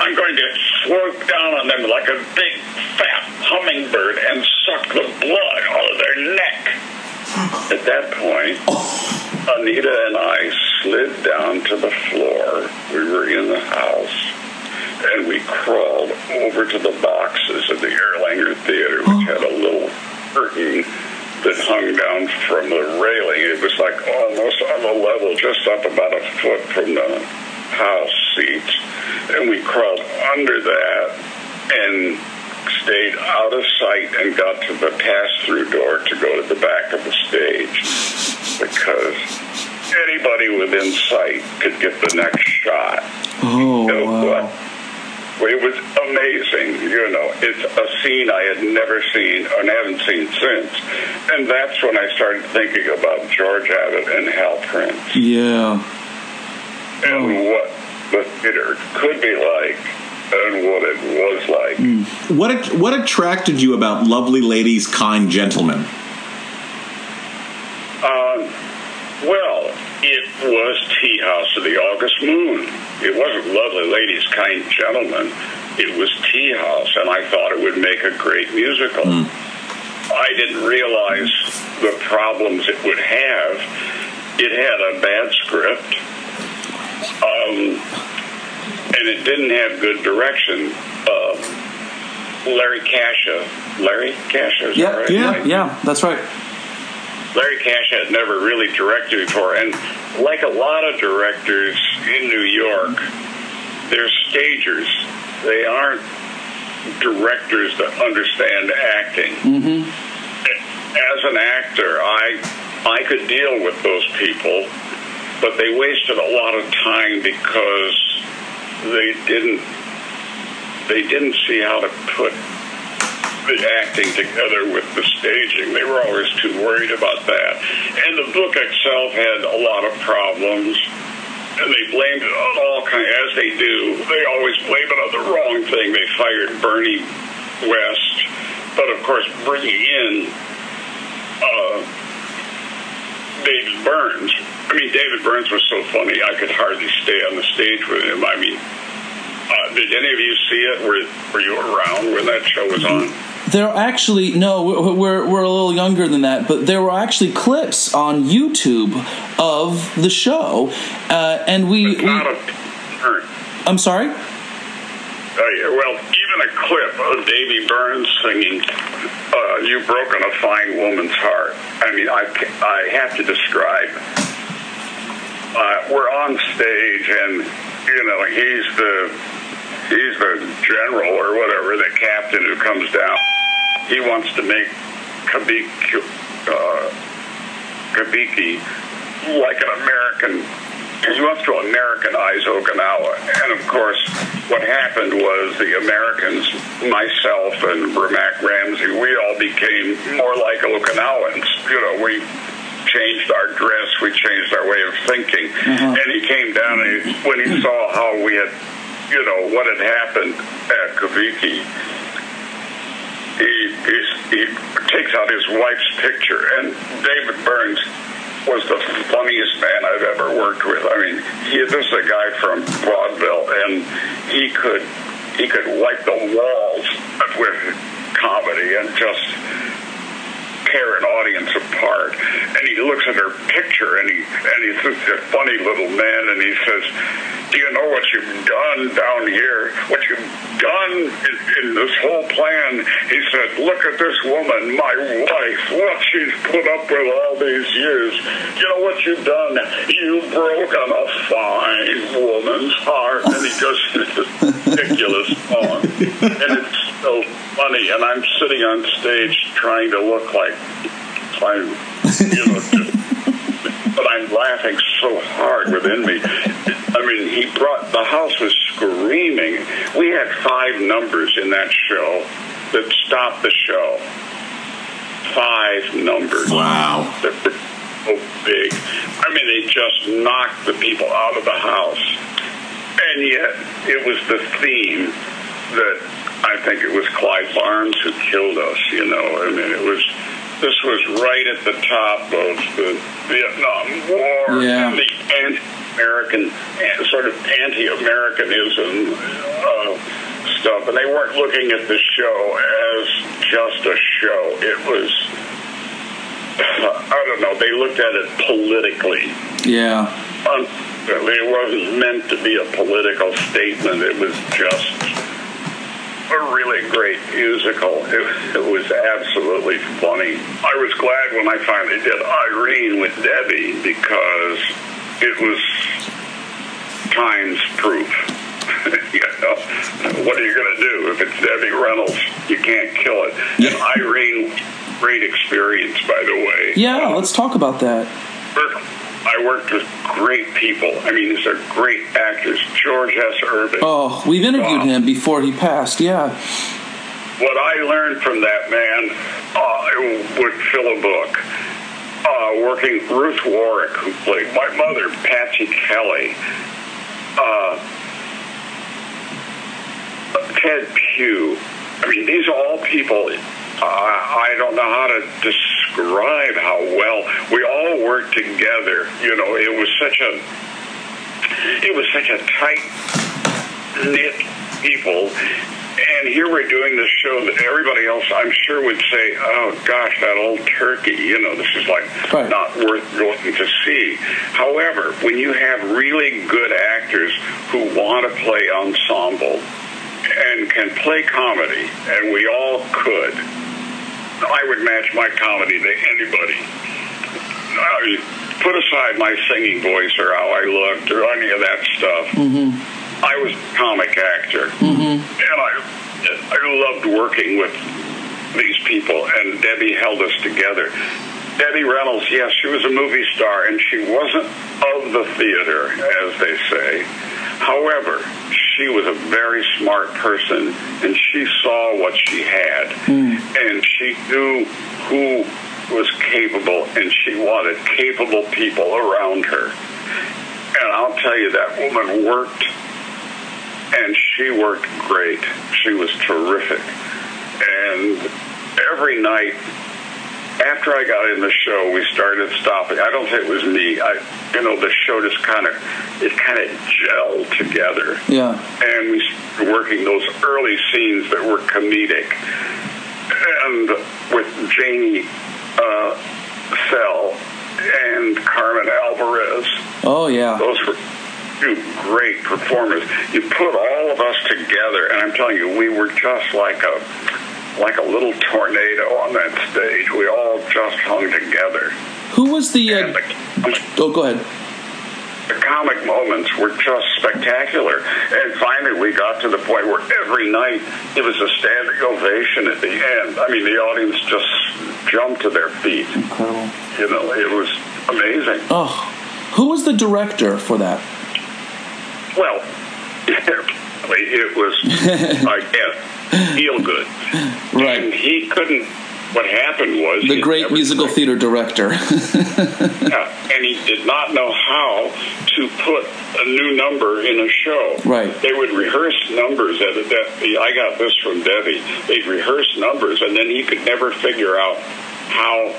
S2: I'm going to swoop down on them like a big fat hummingbird and suck the blood out of their neck. At that point, Anita and I slid down to the floor. We were in the house. And we crawled over to the boxes of the Erlanger Theater, which had a little curtain that hung down from the railing. It was like almost on the level, just up about a foot from the house seats. And we crawled under that and stayed out of sight and got to the pass-through door to go to the back of the stage because anybody within sight could get the next shot.
S4: Oh,
S2: You know,
S4: wow.
S2: It was amazing, you know. It's a scene I had never seen and haven't seen since. And that's when I started thinking about George Abbott and Hal Prince
S4: Yeah.
S2: and what the theater could be like and what it was like.
S3: What what attracted you about lovely ladies, kind gentlemen?
S2: Um, well, it was Tea House of the August Moon. It wasn't Lovely Ladies, Kind Gentlemen. It was Tea House, and I thought it would make a great musical. I didn't realize the problems it would have. It had a bad script, um, and it didn't have good direction. Uh, Larry Kasha, Larry Kasha, is that
S4: Yeah,
S2: right?
S4: yeah, yeah. That's right.
S2: Larry Cash had never really directed before, and like a lot of directors in New York, they're stagers. They aren't directors that understand acting.
S4: Mm-hmm.
S2: As an actor, I I could deal with those people, but they wasted a lot of time because they didn't they didn't see how to put the acting together with the staging. They were always too worried about that. And the book itself had a lot of problems. And they blamed it on all kinds, as they do. They always blame it on the wrong thing. They fired Bernie West, but of course, bringing in uh, David Burns. I mean, David Burns was so funny, I could hardly stay on the stage with him. I mean, uh, did any of you see it? Were, were you around when that show was on?
S4: There are actually no, we're, we're we're a little younger than that, but there were actually clips on YouTube of the show, uh, and we. we
S2: Not a Burns.
S4: I'm sorry.
S2: Oh, yeah. Well, even a clip of Davy Burns singing uh, "You've Broken a Fine Woman's Heart." I mean, I, I have to describe. Uh, we're on stage, and you know he's the he's the general or whatever, the captain who comes down. He wants to make Kabiki, uh, Kabiki like an American. He wants to Americanize Okinawa. And of course, what happened was the Americans, myself and Remak Ramsay, we all became more like Okinawans. You know, we changed our dress, we changed our way of thinking. And he came down and he, when he saw how we had, you know, what had happened at Kaviki, he, he, he takes out his wife's picture, and David Burns was the funniest man I've ever worked with. I mean, he this is a guy from Broadville, and he could he could wipe the walls with comedy and just tear an audience apart. And he looks at her picture, and he and he's just a funny little man, and he says, "Do you know what you've done down here? What you've done in, in this whole plan?" He said, "Look at this woman, my wife. What she's put up with all these years. You know what you've done? You've broken a fine woman's heart." And he goes this ridiculous song, and it's so funny. And I'm sitting on stage trying to look like I'm, you know, just, but I'm laughing so hard within me. I mean, he brought the house was screaming. We had five numbers in that show that stopped the show. Five numbers.
S3: Wow.
S2: That were so big. I mean, they just knocked the people out of the house. And yet, it was the theme that I think it was Clive Barnes who killed us, you know. I mean, it was, this was right at the top of the Vietnam War
S4: Yeah.
S2: and the anti-American, sort of anti-Americanism uh, stuff. And they weren't looking at the show as just a show. It was, I don't know, they looked at it politically.
S4: Yeah.
S2: Unfortunately, it wasn't meant to be a political statement. It was just a really great musical. It, it was absolutely funny. I was glad when I finally did Irene with Debbie because it was times proof. you know, what are you going to do if it's Debbie Reynolds? You can't kill it. And Irene, great experience, by the way.
S4: Yeah, let's talk about that.
S2: I worked with great people. I mean, these are great actors. George S. Irving.
S4: Oh, we've interviewed him before he passed. Yeah.
S2: What I learned from that man uh, would fill a book. Uh, working Ruth Warrick, who played my mother, Patsy Kelly, uh, Ted Pugh. I mean, these are all people. Uh, I don't know how to describe how well we all worked together. You know, it was such a it was such a tight knit people. And here we're doing this show that everybody else, I'm sure, would say, "Oh gosh, that old turkey." You know, this is like not worth going to see. However, when you have really good actors who want to play ensemble and can play comedy, and we all could, I would match my comedy to anybody. I mean, put aside my singing voice or how I looked or any of that stuff.
S4: Mm-hmm.
S2: I was a comic actor,
S4: Mm-hmm.
S2: and I I loved working with these people. And Debbie held us together. Debbie Reynolds, yes, she was a movie star, and she wasn't of the theater, as they say. However, she was a very smart person, and she saw what she had, hmm. and she knew who was capable, and she wanted capable people around her. And I'll tell you, that woman worked, and she worked great. She was terrific. And every night, after I got in the show, we started stopping. I don't think it was me. I, you know, the show just kind of, it kind of gelled together
S4: Yeah.
S2: and we started working those early scenes that were comedic. And with Janie uh, Sell and Carmen Alvarez,
S4: Oh yeah.
S2: those were two great performers. You put all of us together, and I'm telling you, we were just like a like a little tornado on that stage. We all just hung together.
S4: Who was the? Uh, oh, go ahead.
S2: the comic moments were just spectacular. And finally, we got to the point where every night it was a standing ovation at the end. I mean, the audience just jumped to their feet.
S4: Incredible.
S2: You know, it was amazing.
S4: Oh, who was the director for that?
S2: Well, it was, I guess, Gielgud.
S4: Right.
S2: And he couldn't. What happened was
S4: The great musical theater director.
S2: Yeah, and he did not know how to put a new number in a show.
S4: Right.
S2: They would rehearse numbers. At a, that, I got this from Debbie. They'd rehearse numbers, and then he could never figure out how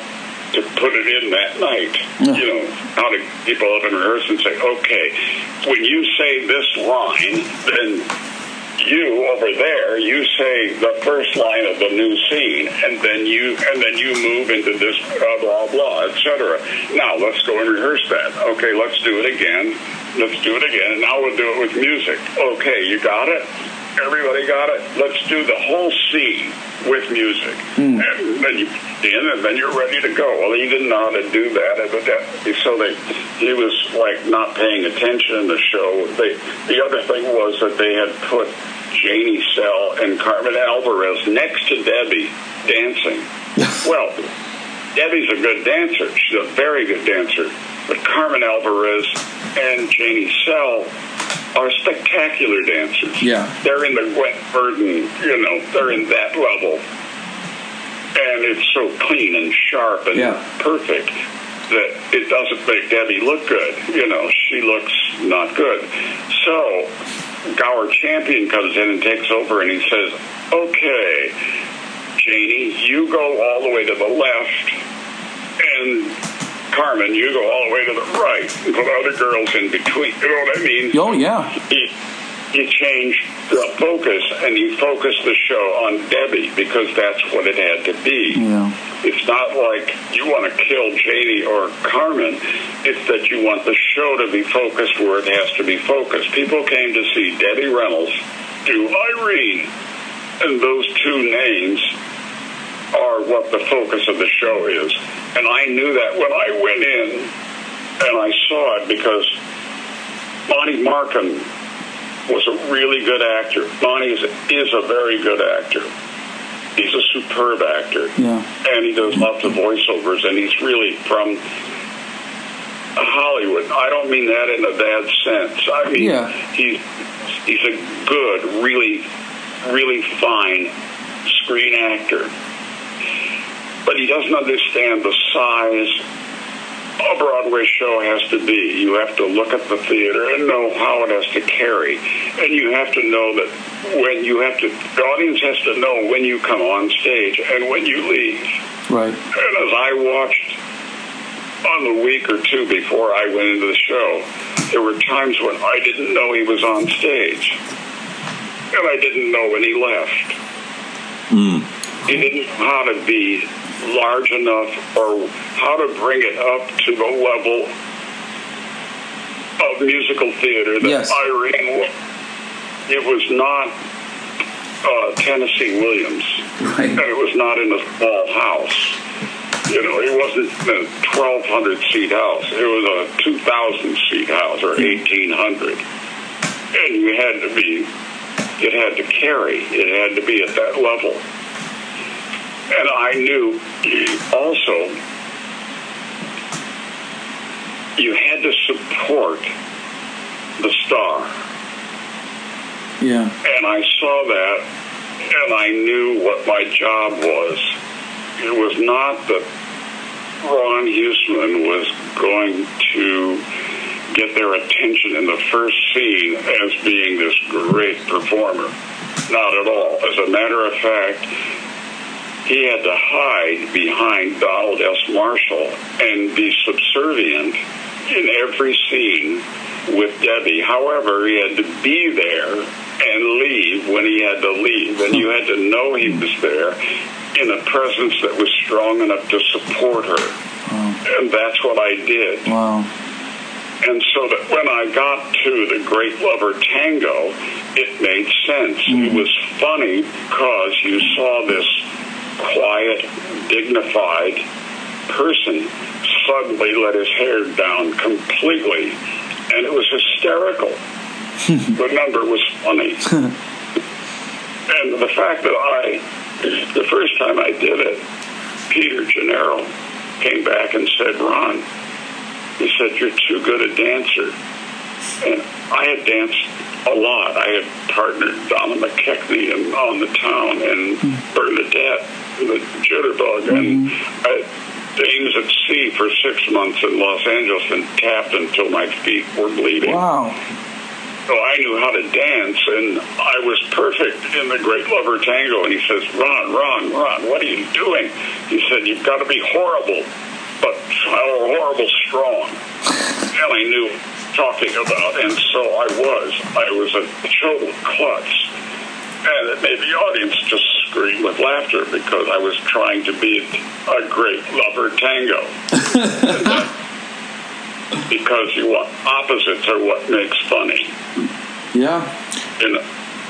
S2: to put it in that night. You know, how to people up and rehearse and say, okay, when you say this line, then you over there, you say the first line of the new scene, and then you and then you move into this blah blah blah, etc. Now let's go and rehearse that. Okay, let's do it again. Let's do it again. And now we'll do it with music. Okay, you got it. Everybody got it. Let's do the whole scene with music, hmm. and then you in, and then you're ready to go. Well, he didn't know how to do that, but that, so they he was like not paying attention in the show. They the other thing was that they had put Janie Sell and Carmen Alvarez next to Debbie dancing. well, Debbie's a good dancer. She's a very good dancer. But Carmen Alvarez and Janie Sell are spectacular dancers.
S4: Yeah.
S2: They're in the Gwen Verdon, you know, they're in that level. And it's so clean and sharp and
S4: Yeah.
S2: perfect that it doesn't make Debbie look good. You know, she looks not good. So Gower Champion comes in and takes over and he says, Okay, Janie, you go all the way to the left and Carmen, you go all the way to the right and put other girls in between. You know what I mean?
S4: Oh yeah.
S2: He, he changed the focus and he focused the show on Debbie because that's what it had to be.
S4: Yeah.
S2: It's not like you want to kill Janie or Carmen. It's that you want the show to be focused where it has to be focused. People came to see Debbie Reynolds do Irene, and those two names are what the focus of the show is. And I knew that when I went in and I saw it because Monte Markham was a really good actor. Monte is, is a very good actor. He's a superb actor.
S4: Yeah.
S2: And he does lots of voiceovers, and he's really from Hollywood. I don't mean that in a bad sense. I mean,
S4: Yeah.
S2: he's, he's a good, really, really fine screen actor. But he doesn't understand the size a Broadway show has to be. You have to look at the theater and know how it has to carry. And you have to know that when you have to, the audience has to know when you come on stage and when you leave.
S4: Right.
S2: And as I watched on the week or two before I went into the show, there were times when I didn't know he was on stage. And I didn't know when he left. Hmm. He didn't know how to be large enough or how to bring it up to the level of musical theater that
S4: Yes.
S2: Irene was. It was not uh, Tennessee Williams.
S4: Right.
S2: And it was not in a small house. You know, it wasn't a 1,200 seat house. It was a 2,000 seat house or 1,800. And you had to be, it had to carry. It had to be at that level. And I knew also you had to support the star.
S4: Yeah.
S2: And I saw that, and I knew what my job was. It was not that Ron Husmann was going to get their attention in the first scene as being this great performer. Not at all. As a matter of fact, he had to hide behind Donald S. Marshall and be subservient in every scene with Debbie. However, he had to be there and leave when he had to leave, and you had to know he was there in a presence that was strong enough to support her. And that's what I did.
S4: Wow.
S2: And so that when I got to the Great Lover Tango, it made sense. It mm-hmm. was funny because you saw this quiet, dignified person suddenly let his hair down completely, and it was hysterical. the number was funny. and the fact that I, the first time I did it, Peter Gennaro came back and said, Ron, he said, you're too good a dancer. And I had danced a lot. I had partnered Donna McKechnie in On the Town and hmm. Bernadette, the Jitterbug, and mm-hmm. I Dames at Sea for six months in Los Angeles and tapped until my feet were bleeding.
S4: Wow.
S2: So I knew how to dance, and I was perfect in the Great Lover Tango. And he says, Ron, Ron, Ron, what are you doing? He said, you've got to be horrible, but horrible strong. I knew talking about, and so I was. I was a total klutz. And it made the audience just scream with laughter because I was trying to be a great lover tango. because you want opposites are what makes funny.
S4: Yeah.
S2: You know,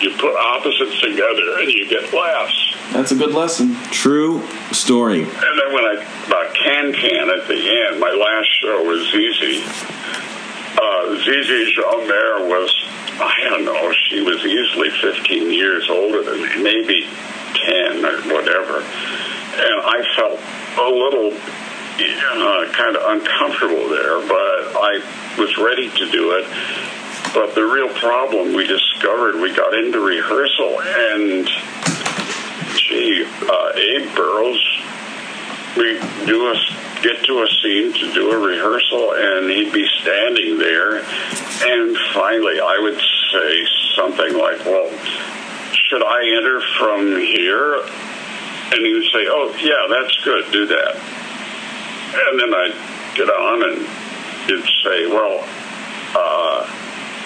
S2: you put opposites together and you get laughs.
S4: That's a good lesson.
S3: True story.
S2: And then when I about Can Can at the end, my last show was Zizi. Uh, Zizi Jeanmaire was, I don't know, she was easily 15 years older than me, maybe 10 or whatever. And I felt a little uh, kind of uncomfortable there, but I was ready to do it. But the real problem we discovered, we got into rehearsal, and gee, uh, Abe Burrows, we do a get to a scene to do a rehearsal, and he'd be standing there, and finally I would say something like, "Well, should I enter from here?" And he would say, "Oh, yeah, that's good. Do that." And then I'd get on, and he'd say, "Well." Uh,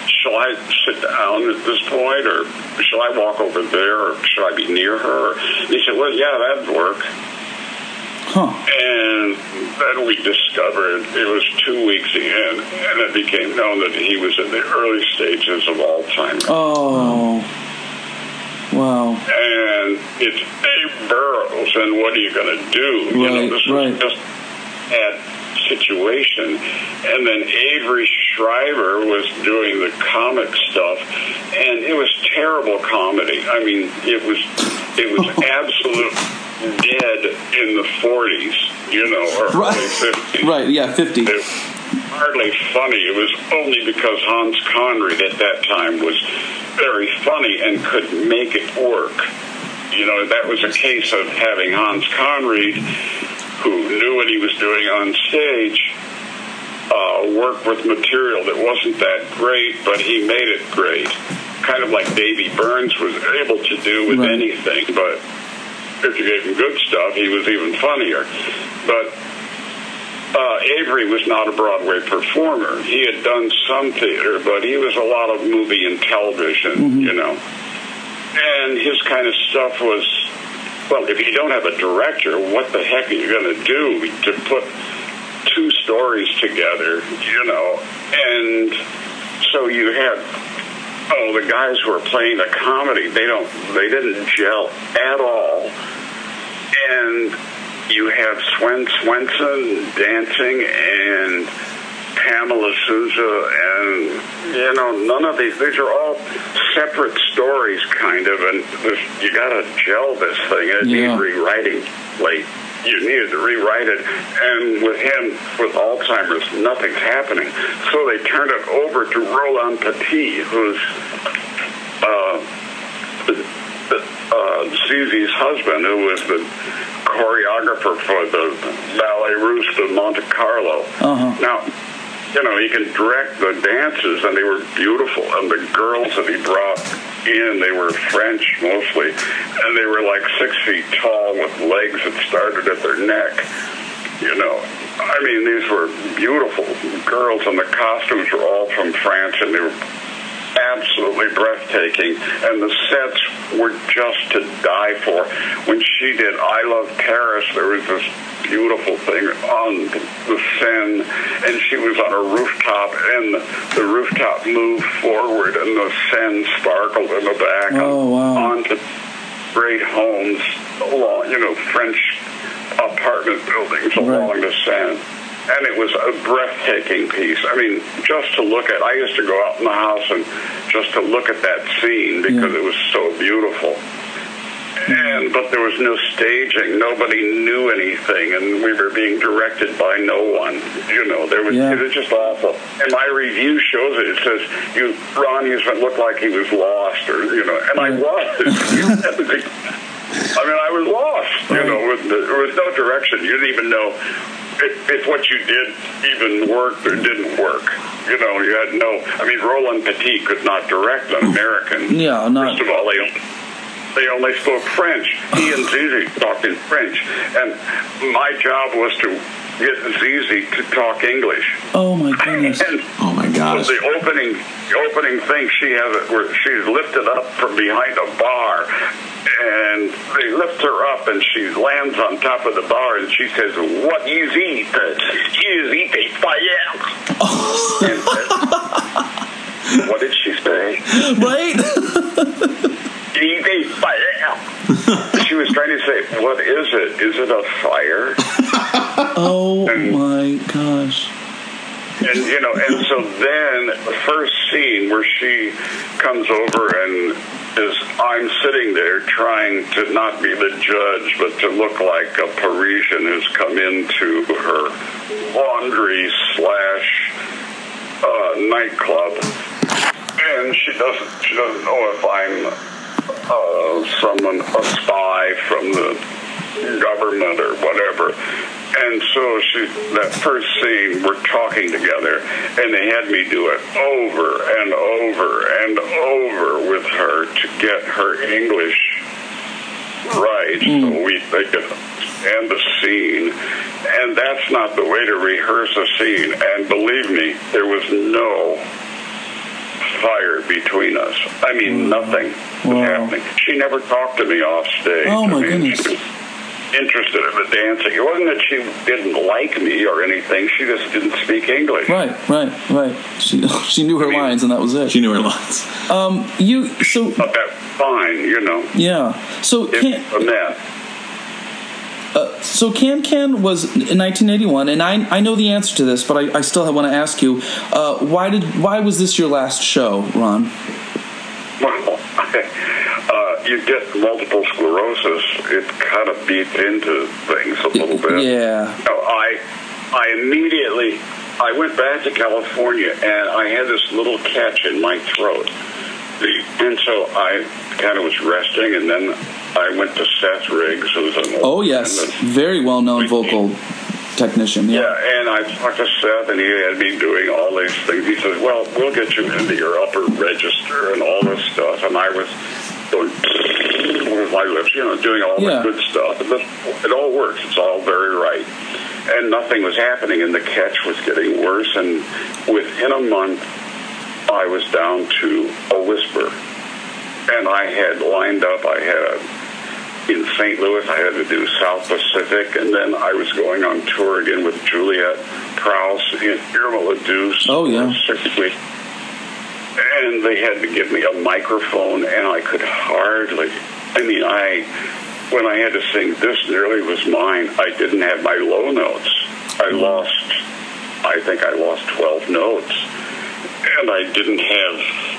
S2: shall I sit down at this point, or shall I walk over there, or should I be near her? And he said, well, yeah, that'd work. Huh. And then we discovered it was two weeks in, and it became known that he was in the early stages of Alzheimer's.
S4: Oh. Wow.
S2: And it's Abe Burrows, and what are you going to do? you know, this
S4: right.
S2: was just a bad situation. And then Avery Schreiber was doing the comic stuff, and it was terrible comedy. I mean, it was it was absolute dead in the 40s, you know, or
S4: Right.
S2: early 50s.
S4: Right, yeah, 50.
S2: It was hardly funny. It was only because Hans Conried at that time was very funny and could make it work. You know, that was a case of having Hans Conried, who knew what he was doing on stage, uh, work with material that wasn't that great, but he made it great. Kind of like Davy Burns was able to do with anything, but if you gave him good stuff, he was even funnier. But uh, Avery was not a Broadway performer. He had done some theater, but he was a lot of movie and television, you know. And his kind of stuff was, well, if you don't have a director, what the heck are you going to do to put two stories together, you know? And so you had, oh, the guys who are playing the comedy, they don't, they didn't gel at all. And you have Swen Swenson dancing and Pamela Sousa, and you know none of these. These are all separate stories, kind of, and you got to gel this thing. It
S4: Yeah.
S2: needs rewriting. Like you needed to rewrite it, and with him with Alzheimer's, nothing's happening. So they turned it over to Roland Petit, who's. Uh, uh, Zizi's husband, who was the choreographer for the Ballet Russe de Monte Carlo.
S4: Uh-huh.
S2: Now, you know, he can direct the dances, and they were beautiful. And the girls that he brought in, they were French mostly, and they were like six feet tall with legs that started at their neck. You know, I mean, these were beautiful girls, and the costumes were all from France, and they were absolutely breathtaking, and the sets were just to die for. When she did I Love Paris, there was this beautiful thing on the Seine, and she was on a rooftop, and the rooftop moved forward, and the Seine sparkled in the back
S4: Oh, wow.
S2: onto great homes along, you know, French apartment buildings along the Seine. And it was a breathtaking piece. I mean, just to look at, I used to go out in the house and just to look at that scene because mm. it was so beautiful. And but there was no staging. Nobody knew anything, and we were being directed by no one. You know, there was
S4: Yeah.
S2: it was just awful. And my review shows it. It says you Ron Husmann looked like he was lost, or you know, and I was. I mean, I was lost. You know, with there was no direction. You didn't even know if, if what you did even worked or didn't work. You know, you had no. I mean, Roland Petit could not direct an American.
S4: Yeah, not.
S2: First of all, they only, they only spoke French. He and Zizi talked in French, and my job was to Zizi to talk English.
S4: Oh my goodness.
S3: oh my gosh.
S2: So the opening, the opening thing she has it where she's lifted up from behind a bar, and they lift her up, and she lands on top of the bar, and she says, "What is it? Is it a fire?" And, uh, what did she say?
S4: Right?
S2: Is a fire? She was trying to say, "What is it? Is it a fire?"
S4: Oh my gosh.
S2: and you know, and so then the first scene where she comes over and is I'm sitting there trying to not be the judge, but to look like a Parisian who's come into her laundry slash uh, nightclub, and she doesn't she doesn't know if I'm uh, someone a spy from the government or whatever. And so she, that first scene, we're talking together, and they had me do it over and over and over with her to get her English right, so we they could end the scene. And that's not the way to rehearse a scene. And believe me, there was no fire between us. I mean, nothing was happening. She never talked to me off stage.
S4: Oh, my
S2: I mean,
S4: goodness.
S2: She was interested in the dancing. It wasn't that she didn't like me or anything. She just didn't speak English.
S4: Right, right, right. She she knew her lines, and that was it.
S3: She knew her lines.
S4: Um, you so
S2: But that's fine, you know.
S4: yeah. So
S2: It's
S4: can
S2: a mess.
S4: Uh, so Can Can was in 1981, and I I know the answer to this, but I, I still want to ask you, uh, why did why was this your last show, Ron?
S2: Well, uh, you get multiple sclerosis. It kind of beats into things a little bit.
S4: Yeah.
S2: No, I, I immediately, I went back to California and I had this little catch in my throat, and so I kind of was resting, and then I went to Seth Riggs, who's an
S4: Oh yes, very well known vocal technician. Yeah.
S2: Yeah, and I talked to Seth, and he had me doing all these things. He says, "Well, we'll get you into your upper register and all this stuff." And I was going with my lips, you know, doing all
S4: Yeah.
S2: the good stuff. And this- it all works. It's all very right. And nothing was happening, and the catch was getting worse. And within a month, I was down to a whisper. And I had lined up. I had a in St. Louis. I had to do South Pacific, and then I was going on tour again with Juliet Prowse in Irma La Douce.
S4: Oh, yeah.
S2: for Six weeks. And they had to give me a microphone, and I could hardly. I mean, I when I had to sing "This Nearly Was Mine," I didn't have my low notes. I mm-hmm. lost. I think I lost twelve notes, and I didn't have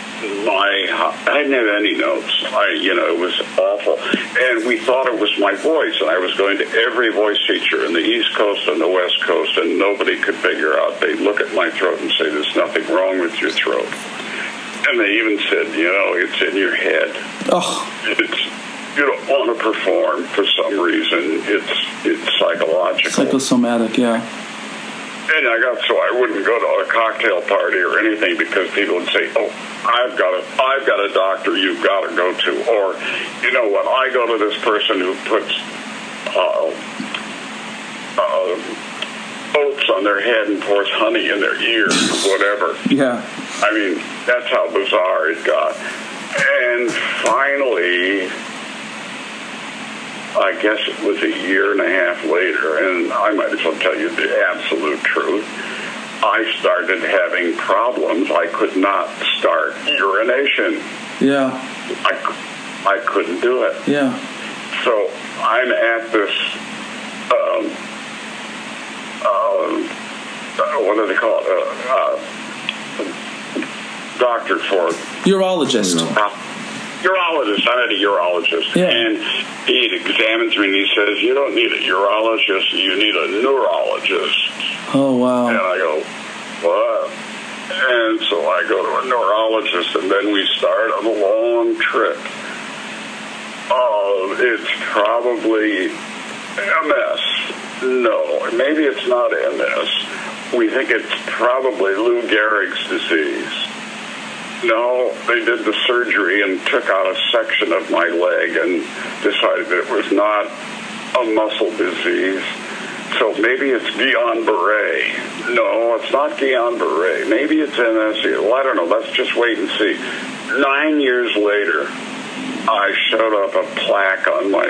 S2: my I didn't have any notes. I you know it was awful, and we thought it was my voice. And I was going to every voice teacher in the East Coast and the West Coast, and nobody could figure out. They'd look at my throat and say, "There's nothing wrong with your throat," and they even said, "You know, it's in your head.
S4: Oh,
S2: It's you don't want to perform for some reason. It's it's psychological."
S4: psychosomatic. Yeah.
S2: And I got so I wouldn't go to a cocktail party or anything because people would say, "Oh, I've got a I've got a doctor you've got to go to," or you know what? I go to this person who puts uh, uh, oats on their head and pours honey in their ears, whatever.
S4: Yeah.
S2: I mean, that's how bizarre it got. And finally, I guess it was a year and a half later, and I might as well tell you the absolute truth. I started having problems. I could not start urination.
S4: Yeah.
S2: I, I couldn't do it.
S4: Yeah.
S2: So I'm at this, um, uh, what do they call it? Uh, uh, doctor for
S4: Urologist.
S2: Urologist. I'm at a urologist, yeah. and he examines me and he says, "You don't need a urologist. You need a neurologist."
S4: Oh wow.
S2: And I go, "What?" And so I go to a neurologist, and then we start on a long trip. Oh, it's probably MS. No, maybe it's not MS. We think it's probably Lou Gehrig's disease. No, they did the surgery and took out a section of my leg and decided it was not a muscle disease. So maybe it's Guillain-Barré. No, it's not Guillain-Barré. Maybe it's MS. Well, I don't know. Let's just wait and see. Nine years later, I showed up a plaque on my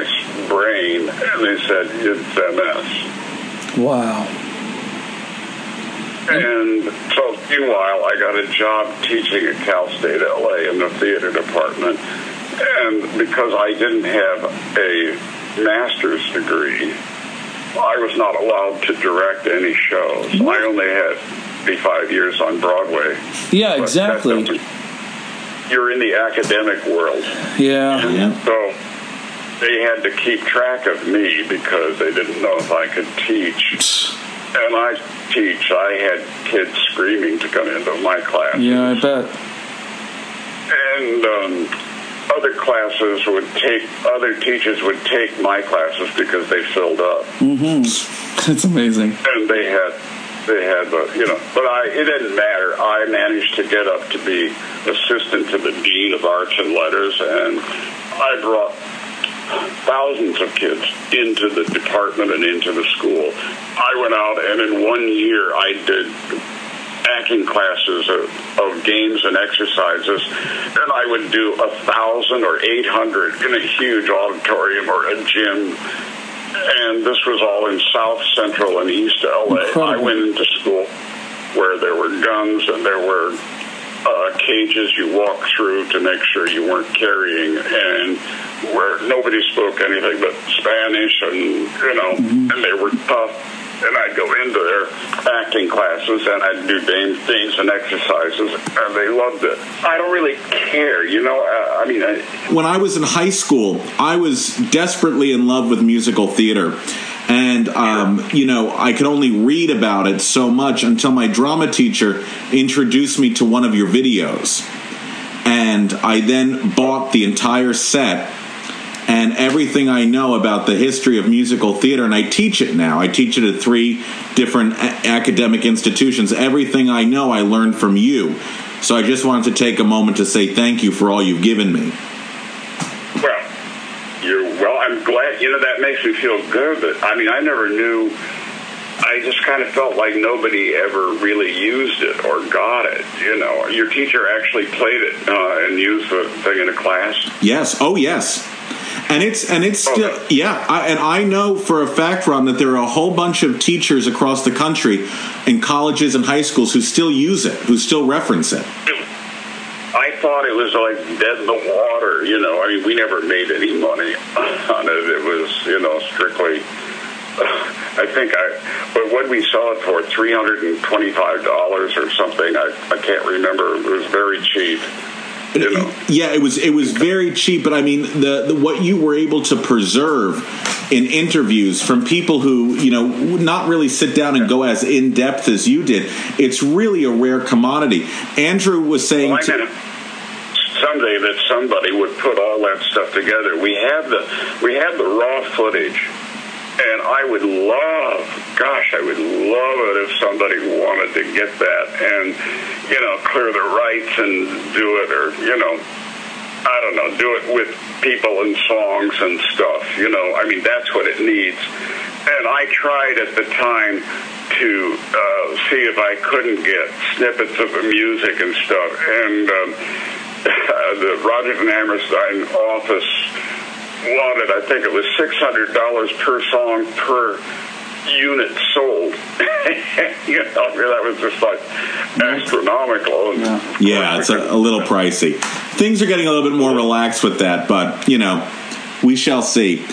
S2: brain, and they said it's MS.
S4: Wow.
S2: And so, meanwhile, I got a job teaching at Cal State LA in the theater department. And because I didn't have a master's degree, I was not allowed to direct any shows. I only had five years on Broadway.
S4: Yeah,
S2: But
S4: exactly.
S2: You're in the academic world.
S4: Yeah.
S2: So they had to keep track of me because they didn't know if I could teach. And I teach. I had kids screaming to come into my class.
S4: Yeah, I bet.
S2: And um, other classes would take, other teachers would take my classes because they filled up.
S4: Mm-hmm. That's amazing.
S2: And they had, they had, the, you know, but I, it didn't matter. I managed to get up to be assistant to the dean of arts and letters, and I brought thousands of kids into the department and into the school. I went out, and in one year, I did acting classes of, of games and exercises, and I would do a thousand or eight hundred in a huge auditorium or a gym. And this was all in South Central and East LA. I went into school where there were guns and there were cages you walk through to make sure you weren't carrying. And where nobody spoke anything but Spanish, and you know, and they were tough. And I'd go into their acting classes, and I'd do games and exercises, and they loved it. I don't really care, you know. Uh, I mean, I,
S3: when I was in high school, I was desperately in love with musical theater. And, um, you know, I could only read about it so much until my drama teacher introduced me to one of your videos. And I then bought the entire set and everything I know about the history of musical theater, and I teach it now. I teach it at three different a- academic institutions. Everything I know, I learned from you. So I just wanted to take a moment to say thank you for all you've given me.
S2: Well, you're well. You know that makes me feel good. But I mean, I never knew. I just kind of felt like nobody ever really used it or got it. You know, your teacher actually played it uh, and used the thing in a class.
S3: Yes. Oh, yes. And it's and it's still yeah. I, and I know for a fact, Ron, that there are a whole bunch of teachers across the country, in colleges and high schools, who still use it, who still reference it.
S2: I thought it was like dead in the water. You know, I mean, we never made any money on it. It was, you know, strictly. I think I, but when we saw it for three hundred and twenty-five dollars or something, I, I can't remember. It was very cheap. You know.
S3: Yeah, it was it was very cheap, but I mean the, the what you were able to preserve in interviews from people who you know would not really sit down and go as in depth as you did. It's really a rare commodity. Andrew was saying.
S2: Well, I
S3: to-
S2: someday that somebody would put all that stuff together. We have the we have the raw footage, and I would love, gosh, I would love it if somebody wanted to get that and you know clear the rights and do it, or you know. I don't know, do it with people and songs and stuff. You know, I mean, that's what it needs. And I tried at the time to uh, see if I couldn't get snippets of the music and stuff. And um, the Rodgers and Hammerstein office wanted, I think it was $600 per song per unit sold. you know, that was just like astronomical. And
S3: Yeah, it's a, a little pricey. Things are getting a little bit more relaxed with that, but you know, we shall see.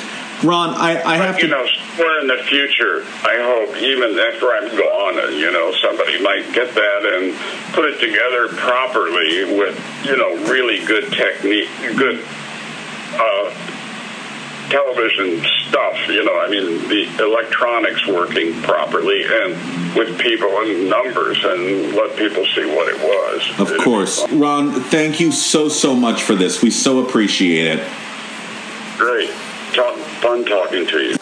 S3: Ron, I, I have
S2: you
S3: to.
S2: know, somewhere in the future, I hope, even after I'm gone, you know, somebody might get that and put it together properly with, you know, really good technique, good uh, television stuff. You know, I mean, the electronics working properly and with people and numbers and let people see what it was.
S3: Of course, Ron. Thank you so so much for this. We so appreciate it.
S2: Great. Talk, fun talking to you.